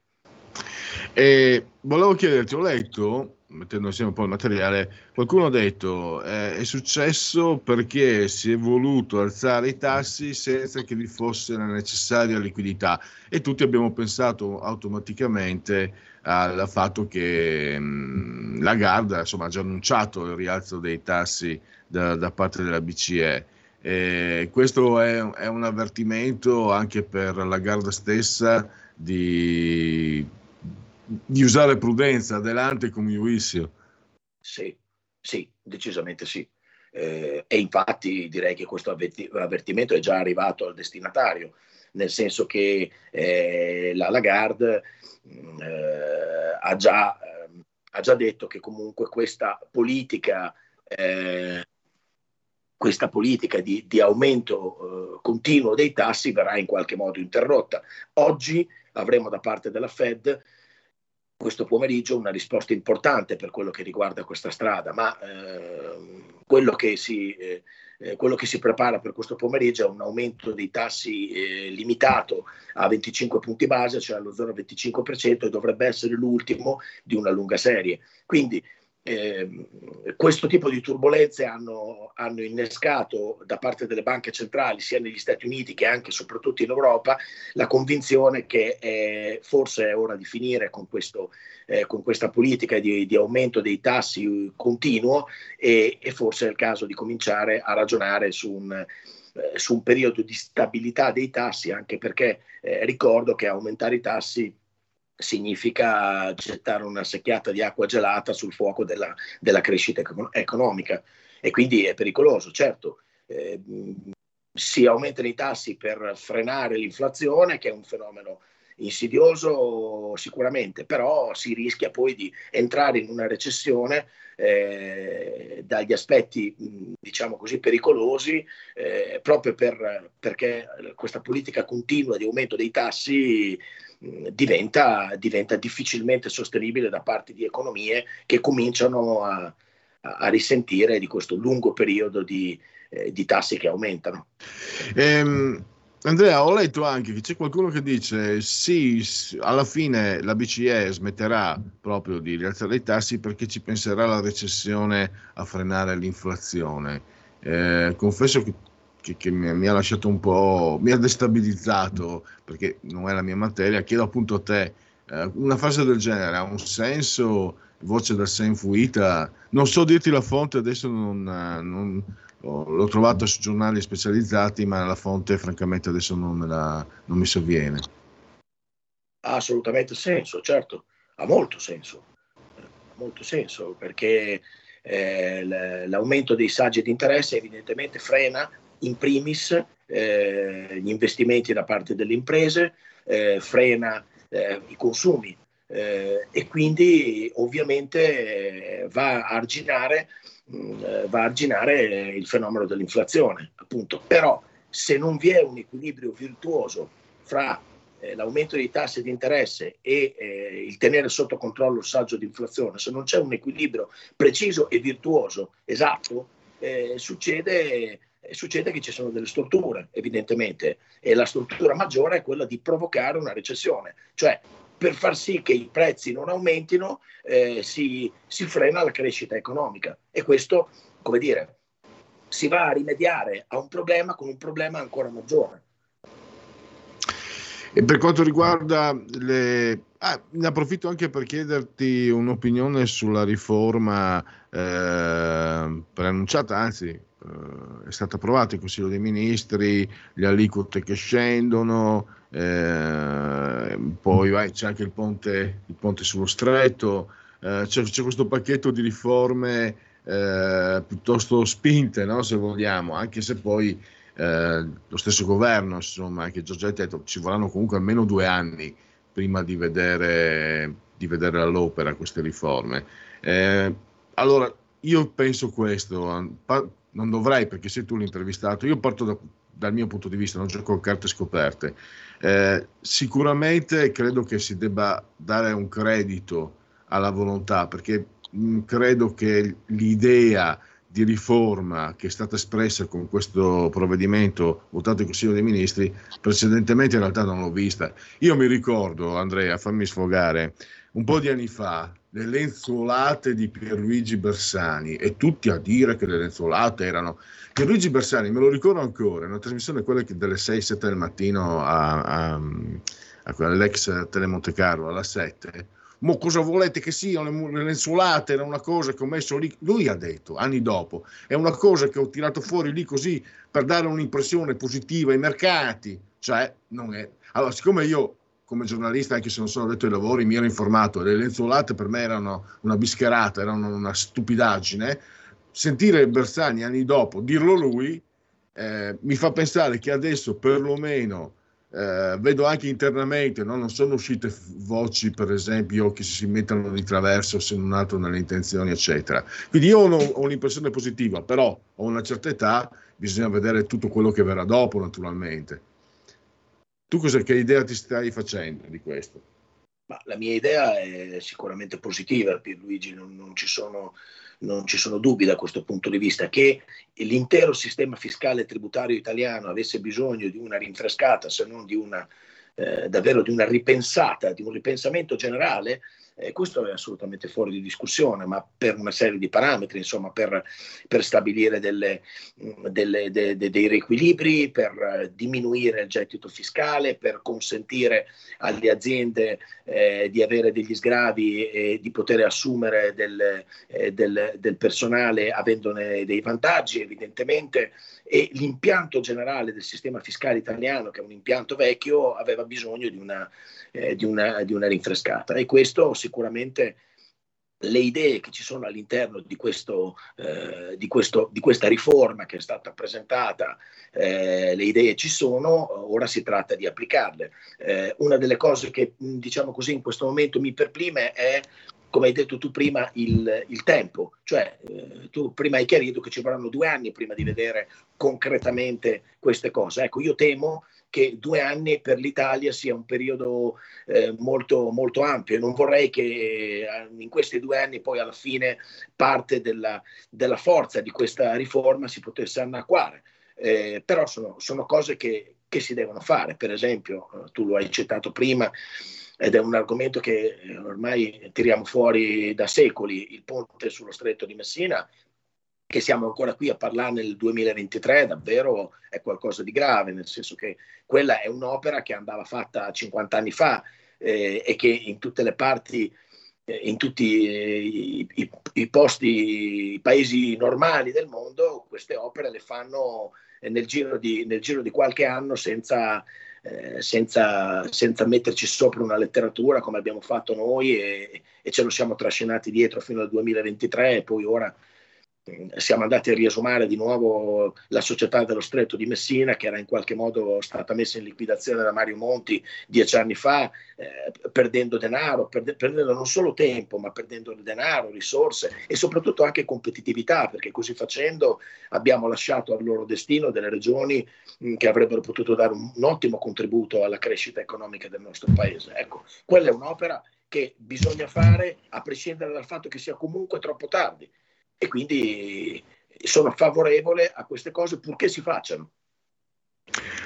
E volevo chiederti, ho letto mettendo insieme un po' il materiale, qualcuno ha detto eh, è successo perché si è voluto alzare i tassi senza che vi fosse la necessaria liquidità e tutti abbiamo pensato automaticamente al fatto che mh, la Garda insomma, ha già annunciato il rialzo dei tassi da, da parte della BCE. E questo è, è un avvertimento anche per la Garda stessa di di usare prudenza, adelante con Juizio. Sì, sì, decisamente sì. Eh, e infatti direi che questo avvertimento è già arrivato al destinatario, nel senso che eh, la Lagarde mm, eh, ha, già, ehm, ha, già, detto che comunque questa politica, eh, questa politica di, di aumento eh, continuo dei tassi verrà in qualche modo interrotta. Oggi avremo da parte della Fed questo pomeriggio una risposta importante per quello che riguarda questa strada, ma eh, quello, che si, eh, eh, quello, che si, prepara per questo pomeriggio è un aumento dei tassi eh, limitato a 25 punti base, cioè allo 0,25% e dovrebbe essere l'ultimo di una lunga serie. Quindi eh, questo tipo di turbulenze hanno, hanno, innescato da parte delle banche centrali sia negli Stati Uniti che anche e soprattutto in Europa la convinzione che eh, forse è ora di finire con, questo, eh, con questa politica di, di, aumento dei tassi continuo e, e, forse è il caso di cominciare a ragionare su un, eh, su un periodo di stabilità dei tassi anche perché eh, ricordo che aumentare i tassi significa gettare una secchiata di acqua gelata sul fuoco della, della crescita economica e quindi è pericoloso. Certo, eh, si aumentano i tassi per frenare l'inflazione, che è un fenomeno insidioso sicuramente, però si rischia poi di entrare in una recessione eh, dagli aspetti, diciamo così, pericolosi, eh, proprio per, perché questa politica continua di aumento dei tassi diventa, diventa, difficilmente sostenibile da parte di economie che cominciano a, a risentire di questo lungo periodo di, eh, di tassi che aumentano. Ehm, Andrea, ho letto anche che c'è qualcuno che dice sì, alla fine la BCE smetterà proprio di rialzare i tassi perché ci penserà la recessione a frenare l'inflazione. Eh, confesso che che, che mi, mi, ha lasciato un po', mi ha destabilizzato perché non è la mia materia. Chiedo appunto a te, eh, una frase del genere ha un senso? Voce del Senfuita, non so dirti la fonte, adesso non, non, l'ho trovata su giornali specializzati, ma la fonte francamente adesso non, la, non mi sovviene. Ha assolutamente senso, certo, ha molto senso, ha molto senso perché eh, l'aumento dei saggi di interesse evidentemente frena in primis eh, gli investimenti da parte delle imprese, eh, frena eh, i consumi eh, e quindi ovviamente eh, va a arginare, mh, mm, va a arginare il fenomeno dell'inflazione. Appunto. Però se non vi è un equilibrio virtuoso fra eh, l'aumento dei tassi di interesse e eh, il tenere sotto controllo il saggio di inflazione, se non c'è un equilibrio preciso e virtuoso, esatto, eh, succede succede che ci sono delle strutture, evidentemente, e la struttura maggiore è quella di provocare una recessione, cioè per far sì che i prezzi non aumentino eh, si, si frena la crescita economica e questo, come dire, si va a rimediare a un problema con un problema ancora maggiore. E per quanto riguarda le... Ah, ne approfitto anche per chiederti un'opinione sulla riforma eh, preannunciata, anzi eh, è stato approvato in Consiglio dei Ministri, le aliquote che scendono, eh, poi vai, c'è anche il ponte, il ponte sullo stretto, eh, c'è, c'è, questo pacchetto di riforme eh, piuttosto spinte, no, se vogliamo, anche se poi eh, lo stesso governo, insomma, anche Giorgetti ha detto ci vorranno comunque almeno due anni prima di vedere, di vedere all'opera queste riforme. Eh, allora, io penso questo, non dovrei perché sei tu l'intervistato, io parto da, dal mio punto di vista, non gioco carte scoperte. Eh, sicuramente credo che si debba dare un credito alla volontà perché mh, mm, credo che l'idea di riforma che è stata espressa con questo provvedimento votato in Consiglio dei Ministri, precedentemente in realtà non l'ho vista. Io mi ricordo, Andrea, fammi sfogare, un po' di anni fa, le lenzuolate di Pierluigi Bersani e tutti a dire che le lenzuolate erano... Pierluigi Bersani, me lo ricordo ancora, una trasmissione quella delle 6-7 del mattino a, a, a, all'ex Telemonte Carlo, alla 7, ma cosa volete che siano le lenzuolate? Era una cosa che ho messo lì. Lui ha detto, anni dopo, è una cosa che ho tirato fuori lì così per dare un'impressione positiva ai mercati. Cioè, non è. Allora, siccome io come giornalista, anche se non sono detto ai lavori, mi ero informato. Le lenzuolate per me erano una bischerata, erano una stupidaggine. sentire Bersani anni dopo dirlo lui eh, mi fa pensare che adesso perlomeno eh, vedo anche internamente, no? non sono uscite voci per esempio che si mettono di traverso se non altro nelle intenzioni eccetera. Quindi io ho, ho un'impressione positiva, però ho una certa età, bisogna vedere tutto quello che verrà dopo naturalmente. Tu cosa, che idea ti stai facendo di questo? Ma la mia idea è sicuramente positiva, Pierluigi, non, non, ci sono, non ci sono dubbi da questo punto di vista. Che l'intero sistema fiscale e tributario italiano avesse bisogno di una rinfrescata, se non di una, eh, davvero di una ripensata, di un ripensamento generale, eh, questo è assolutamente fuori di discussione, ma per una serie di parametri, insomma, per, per stabilire delle, delle, de, de, dei reequilibri, per eh, diminuire il gettito fiscale, per consentire alle aziende eh, di avere degli sgravi e di poter assumere del, eh, del, del personale avendone dei vantaggi, evidentemente, e l'impianto generale del sistema fiscale italiano, che è un impianto vecchio, aveva bisogno di una, eh, di una, di una rinfrescata. E questo sicuramente le idee che ci sono all'interno di, questo, eh, di, questo, di questa riforma che è stata presentata, eh, le idee ci sono, ora si tratta di applicarle. Eh, una delle cose che diciamo così in questo momento mi perplime è come hai detto tu prima, il, il tempo. Cioè, eh, tu prima hai chiarito che ci vorranno due anni prima di vedere concretamente queste cose. Ecco, io temo che due anni per l'Italia sia un periodo eh, molto, molto ampio e non vorrei che eh, in questi due anni poi alla fine parte della, della forza di questa riforma si potesse annacquare. Eh, però sono, sono cose che, che, si devono fare. Per esempio, eh, tu lo hai citato prima, ed è un argomento che eh, ormai tiriamo fuori da secoli, il ponte sullo stretto di Messina che siamo ancora qui a parlare nel 2023 davvero è qualcosa di grave, nel senso che quella è un'opera che andava fatta 50 anni fa eh, e che in tutte le parti, eh, in tutti eh, i, i, posti, i paesi normali del mondo, queste opere le fanno nel giro di, nel giro di qualche anno senza, eh, senza, senza, metterci sopra una letteratura come abbiamo fatto noi e, e, ce lo siamo trascinati dietro fino al 2023 e poi ora siamo andati a riesumare di nuovo la società dello stretto di Messina che era in qualche modo stata messa in liquidazione da Mario Monti dieci anni fa eh, perdendo denaro, perde, perdendo non solo tempo ma perdendo denaro, risorse e soprattutto anche competitività perché così facendo abbiamo lasciato al loro destino delle regioni mh, mm, che avrebbero potuto dare un, un ottimo contributo alla crescita economica del nostro paese. Ecco, quella è un'opera che bisogna fare a prescindere dal fatto che sia comunque troppo tardi e quindi sono favorevole a queste cose purché si facciano.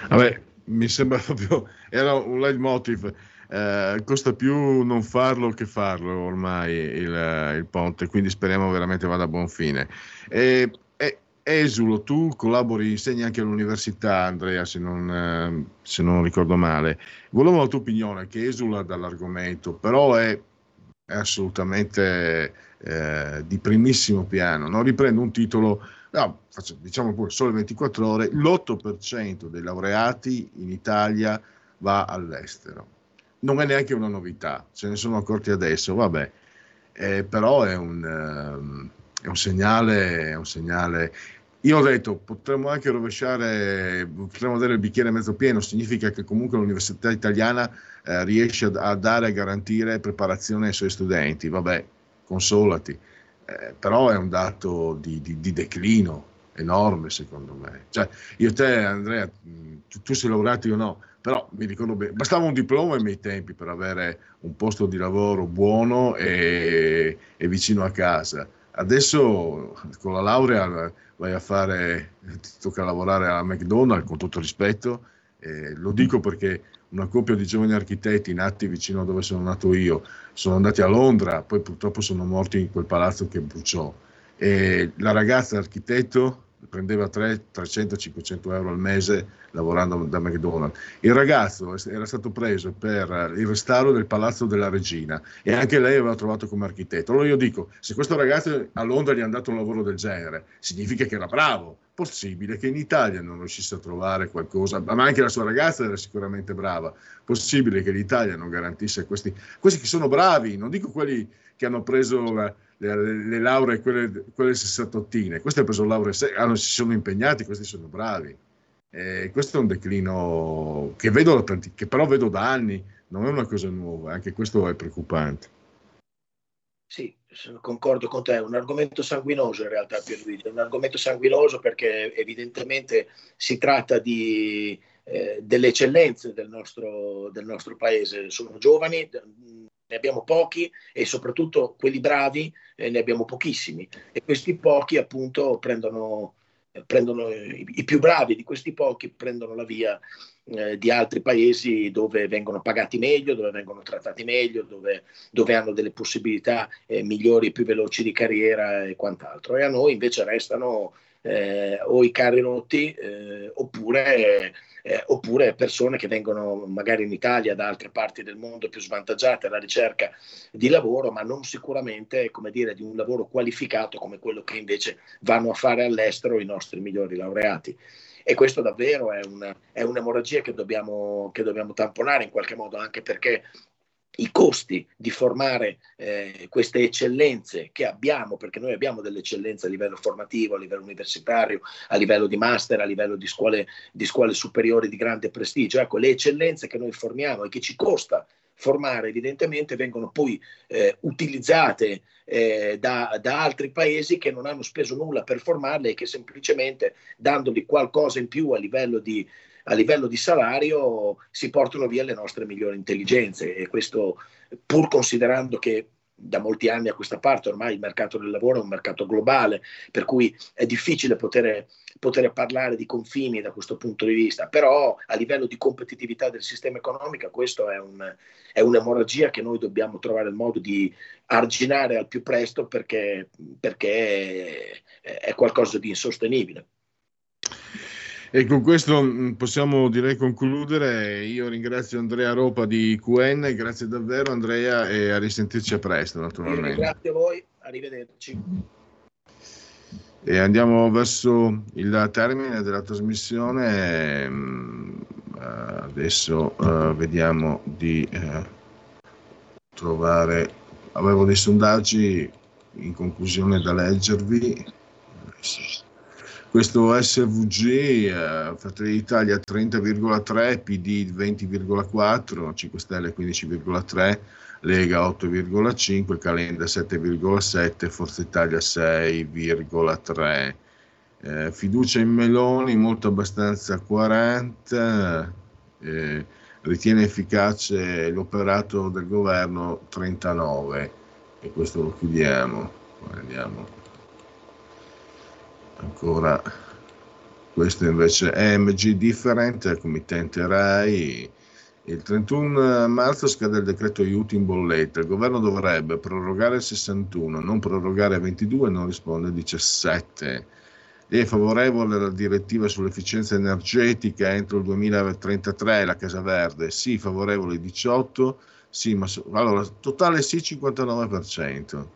Vabbè, mi sembra proprio, era un leitmotiv. Eh, costa più non farlo che farlo ormai il, il, ponte, quindi speriamo veramente vada a buon fine. E, e, Esulo, tu collabori, insegni anche all'università, Andrea, se non, eh, se non ricordo male. Volevo la tua opinione, che esula dall'argomento, però è, è assolutamente eh, di primissimo piano, no? riprendo un titolo, no, faccio, diciamo pure sole 24 ore, l'8% dei laureati in Italia va all'estero. Non è neanche una novità, se ne sono accorti adesso, vabbè, eh, però è un, eh, è un segnale, è un segnale io ho detto, potremmo anche rovesciare, potremmo avere il bicchiere mezzo pieno, significa che comunque l'università italiana eh, riesce a, dare, a garantire preparazione ai suoi studenti. Vabbè, consolati, eh, però è un dato di, di, di, declino enorme secondo me. Cioè, io te Andrea, tu, tu sei laureato io no, però mi ricordo bene, bastava un diploma ai miei tempi per avere un posto di lavoro buono e, e vicino a casa. Adesso con la laurea vai a fare, ti tocca lavorare alla McDonald's con tutto rispetto, eh, lo dico perché una coppia di giovani architetti nati vicino a dove sono nato io, sono andati a Londra, poi purtroppo sono morti in quel palazzo che bruciò. E la ragazza architetto prendeva 300-500 euro al mese lavorando da McDonald's. Il ragazzo era stato preso per il restauro del Palazzo della Regina e anche lei aveva trovato come architetto. Allora io dico, se questo ragazzo a Londra gli ha dato un lavoro del genere, significa che era bravo. Possibile che in Italia non riuscisse a trovare qualcosa, ma anche la sua ragazza era sicuramente brava. Possibile che l'Italia non garantisse questi, questi che sono bravi, non dico quelli che hanno preso la, le, le lauree, quelle, quelle sessantottine. Questi hanno preso lauree, ah, si sono impegnati, questi sono bravi. Eh, questo è un declino che, vedo, che però vedo da anni, non è una cosa nuova, anche questo è preoccupante. Sì, concordo con te, è un argomento sanguinoso in realtà Pierluigi, è un argomento sanguinoso perché evidentemente si tratta di, eh, delle eccellenze del nostro, del nostro paese, sono giovani, ne abbiamo pochi e soprattutto quelli bravi eh, ne abbiamo pochissimi. E questi pochi appunto prendono, eh, prendono i, i, più bravi di questi pochi prendono la via eh, di altri paesi dove vengono pagati meglio, dove vengono trattati meglio, dove, dove hanno delle possibilità eh, migliori e più veloci di carriera e quant'altro. E a noi invece restano eh, o i carri rotti eh, oppure, eh, oppure, persone che vengono magari in Italia da altre parti del mondo più svantaggiate alla ricerca di lavoro, ma non sicuramente come dire, di un lavoro qualificato come quello che invece vanno a fare all'estero i nostri migliori laureati. E questo davvero è, una, è un'emorragia che dobbiamo, che dobbiamo tamponare in qualche modo, anche perché i costi di formare eh, queste eccellenze che abbiamo, perché noi abbiamo delle eccellenze a livello formativo, a livello universitario, a livello di master, a livello di scuole, di scuole superiori di grande prestigio. Ecco, le eccellenze che noi formiamo e che ci costa formare evidentemente vengono poi eh, utilizzate eh, da, da, altri paesi che non hanno speso nulla per formarle e che semplicemente dandogli qualcosa in più a livello di, a livello di salario si portano via le nostre migliori intelligenze. E questo pur considerando che da molti anni a questa parte ormai il mercato del lavoro è un mercato globale, per cui è difficile poter, poter, parlare di confini da questo punto di vista, però a livello di competitività del sistema economico questo è, un, è un'emorragia che noi dobbiamo trovare il modo di arginare al più presto perché, perché è qualcosa di insostenibile. E con questo mm, possiamo direi concludere. Io ringrazio Andrea Ropa di QN, grazie davvero Andrea e a risentirci a presto naturalmente. Grazie a voi, arrivederci. E andiamo verso il termine della trasmissione. Mm, adesso uh, vediamo di uh, trovare. Avevo dei sondaggi in conclusione da leggervi. Questo SVG, eh, Fratelli d'Italia 30,3, PD 20,4, 5 Stelle 15,3, Lega 8,5, Calenda 7,7, Forza Italia 6,3. Eh, fiducia in Meloni molto abbastanza 40, eh, ritiene efficace l'operato del governo 39 e questo lo chiudiamo. Andiamo ancora questo invece è MG Different, committente RAI. Il 31 marzo scade il decreto aiuti in bolletta. Il governo dovrebbe prorogare il 61, non prorogare il 22, non risponde il 17. È favorevole alla direttiva sull'efficienza energetica entro il 2033, la Casa Verde? Sì, favorevole il 18. Sì, ma allora, totale sì 59%,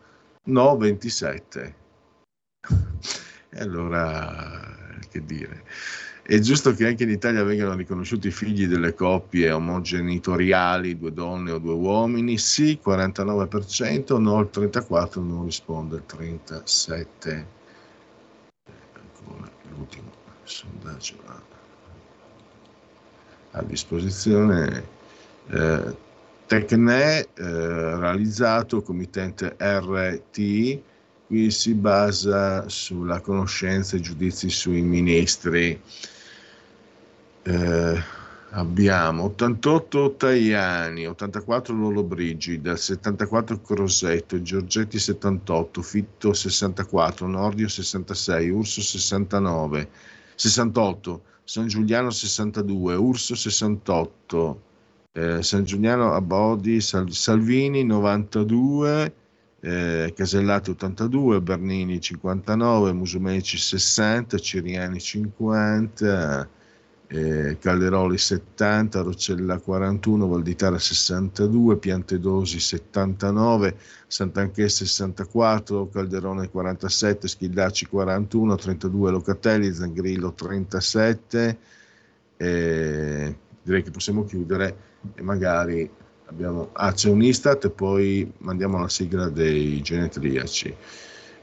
no 27%. E allora, che dire. È giusto che anche in Italia vengano riconosciuti i figli delle coppie omogenitoriali, due donne o due uomini? Sì, 49%, no il 34%, non risponde il 37%. Ancora l'ultimo sondaggio a, a disposizione. Eh, Tecne, eh, realizzato committente RT, qui si basa sulla conoscenza e giudizi sui ministri. Eh, abbiamo 88 Tajani, 84 Lolo Brigida, 74 Crosetto, Giorgetti 78, Fitto 64, Nordio 66, Urso 69, 68, San Giuliano 62, Urso 68, eh, San Giuliano Abodi, Sal- Salvini 92, eh, Casellati 82, Bernini 59, Musumeci 60, Ciriani 50, eh, Calderoli 70, Roccella 41, Valditara 62, Piantedosi 79, Sant'Anché 64, Calderone 47, Schildacci 41, 32 Locatelli, Zangrillo 37. Eh, direi che possiamo chiudere e magari abbiamo, ah, c'è un Istat e poi mandiamo la sigla dei genetriaci.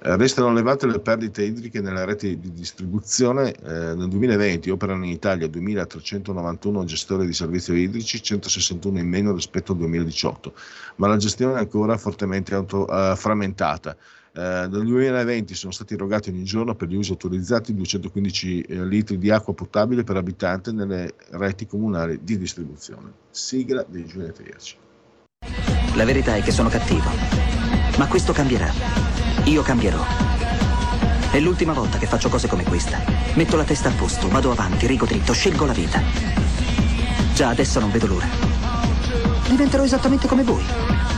Eh, restano elevate le perdite idriche nelle reti di distribuzione. Eh, nel 2020 operano in Italia 2.391 gestori di servizi idrici, 161 in meno rispetto al 2018, ma la gestione è ancora fortemente auto, uh, frammentata. Eh, nel 2020 sono stati erogati ogni giorno per gli usi autorizzati 215 eh, litri di acqua potabile per abitante nelle reti comunali di distribuzione. Sigla dei genetriaci. La verità è che sono cattivo, ma questo cambierà. Io cambierò. È l'ultima volta che faccio cose come questa. Metto la testa a posto, vado avanti, rigo dritto, scelgo la vita. Già adesso non vedo l'ora. Diventerò esattamente come voi.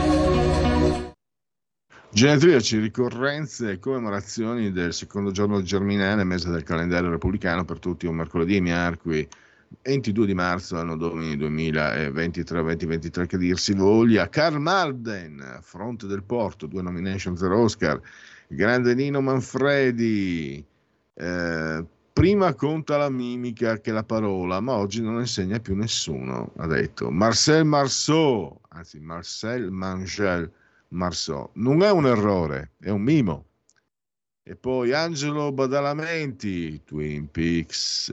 Genetriaci, ricorrenze e commemorazioni del secondo giorno Germinale, mese del calendario repubblicano per tutti un mercoledì miarqui 22 di marzo, anno domini 2023-2023 che dir si voglia. Karl Marden, Fronte del Porto, due nomination, zero Oscar. Grande Nino Manfredi, eh, prima conta la mimica che la parola, ma oggi non insegna più nessuno, ha detto. Marcel Marceau, anzi Marcel Mangel, Marceau. Non è un errore, è un mimo. E poi Angelo Badalamenti, Twin Peaks,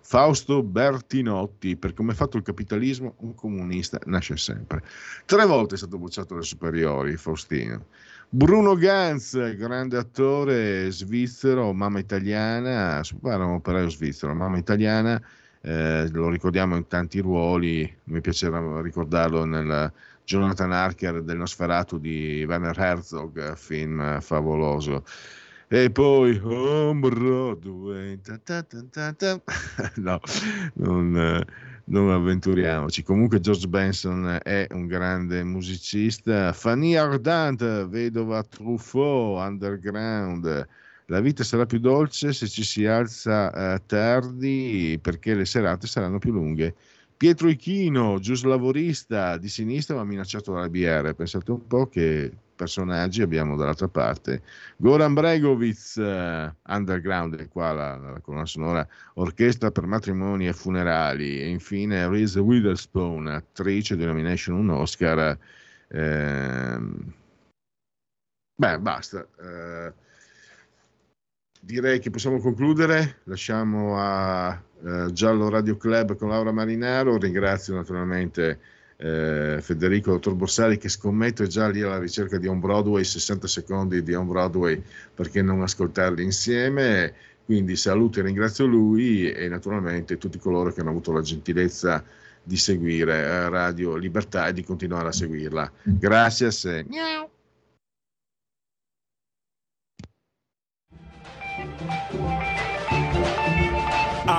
Fausto Bertinotti, per come è fatto il capitalismo, un comunista nasce sempre. Tre volte è stato bocciato alle superiori, Faustino. Bruno Ganz, grande attore svizzero, mamma italiana, era un operaio svizzero, mamma italiana, eh, lo ricordiamo in tanti ruoli, mi piacerà ricordarlo nel Jonathan Harker del Nosferatu di Werner Herzog, film favoloso. E poi on Broadway, ta ta ta no, non, non, avventuriamoci. Comunque George Benson è un grande musicista. Fanny Ardant, vedova Truffaut, Underground. La vita sarà più dolce se ci si alza eh, tardi perché le serate saranno più lunghe. Pietro Ichino, giuslavorista di sinistra ma minacciato dalla BR. Pensate un po' che personaggi abbiamo dall'altra parte. Goran Bregovic, uh, underground, e qua la, la colonna sonora, orchestra per matrimoni e funerali. E infine Reese Witherspoon, attrice di nomination un Oscar. Eh, beh, basta. Eh, direi che possiamo concludere. Lasciamo a eh, Giallo Radio Club con Laura Marinaro. Ringrazio naturalmente eh, Federico Dottor Borsari che scommetto è già lì alla ricerca di On Broadway, 60 secondi di On Broadway perché non ascoltarli insieme. Quindi saluto e ringrazio lui e naturalmente tutti coloro che hanno avuto la gentilezza di seguire eh, Radio Libertà e di continuare a seguirla. Grazie. Se...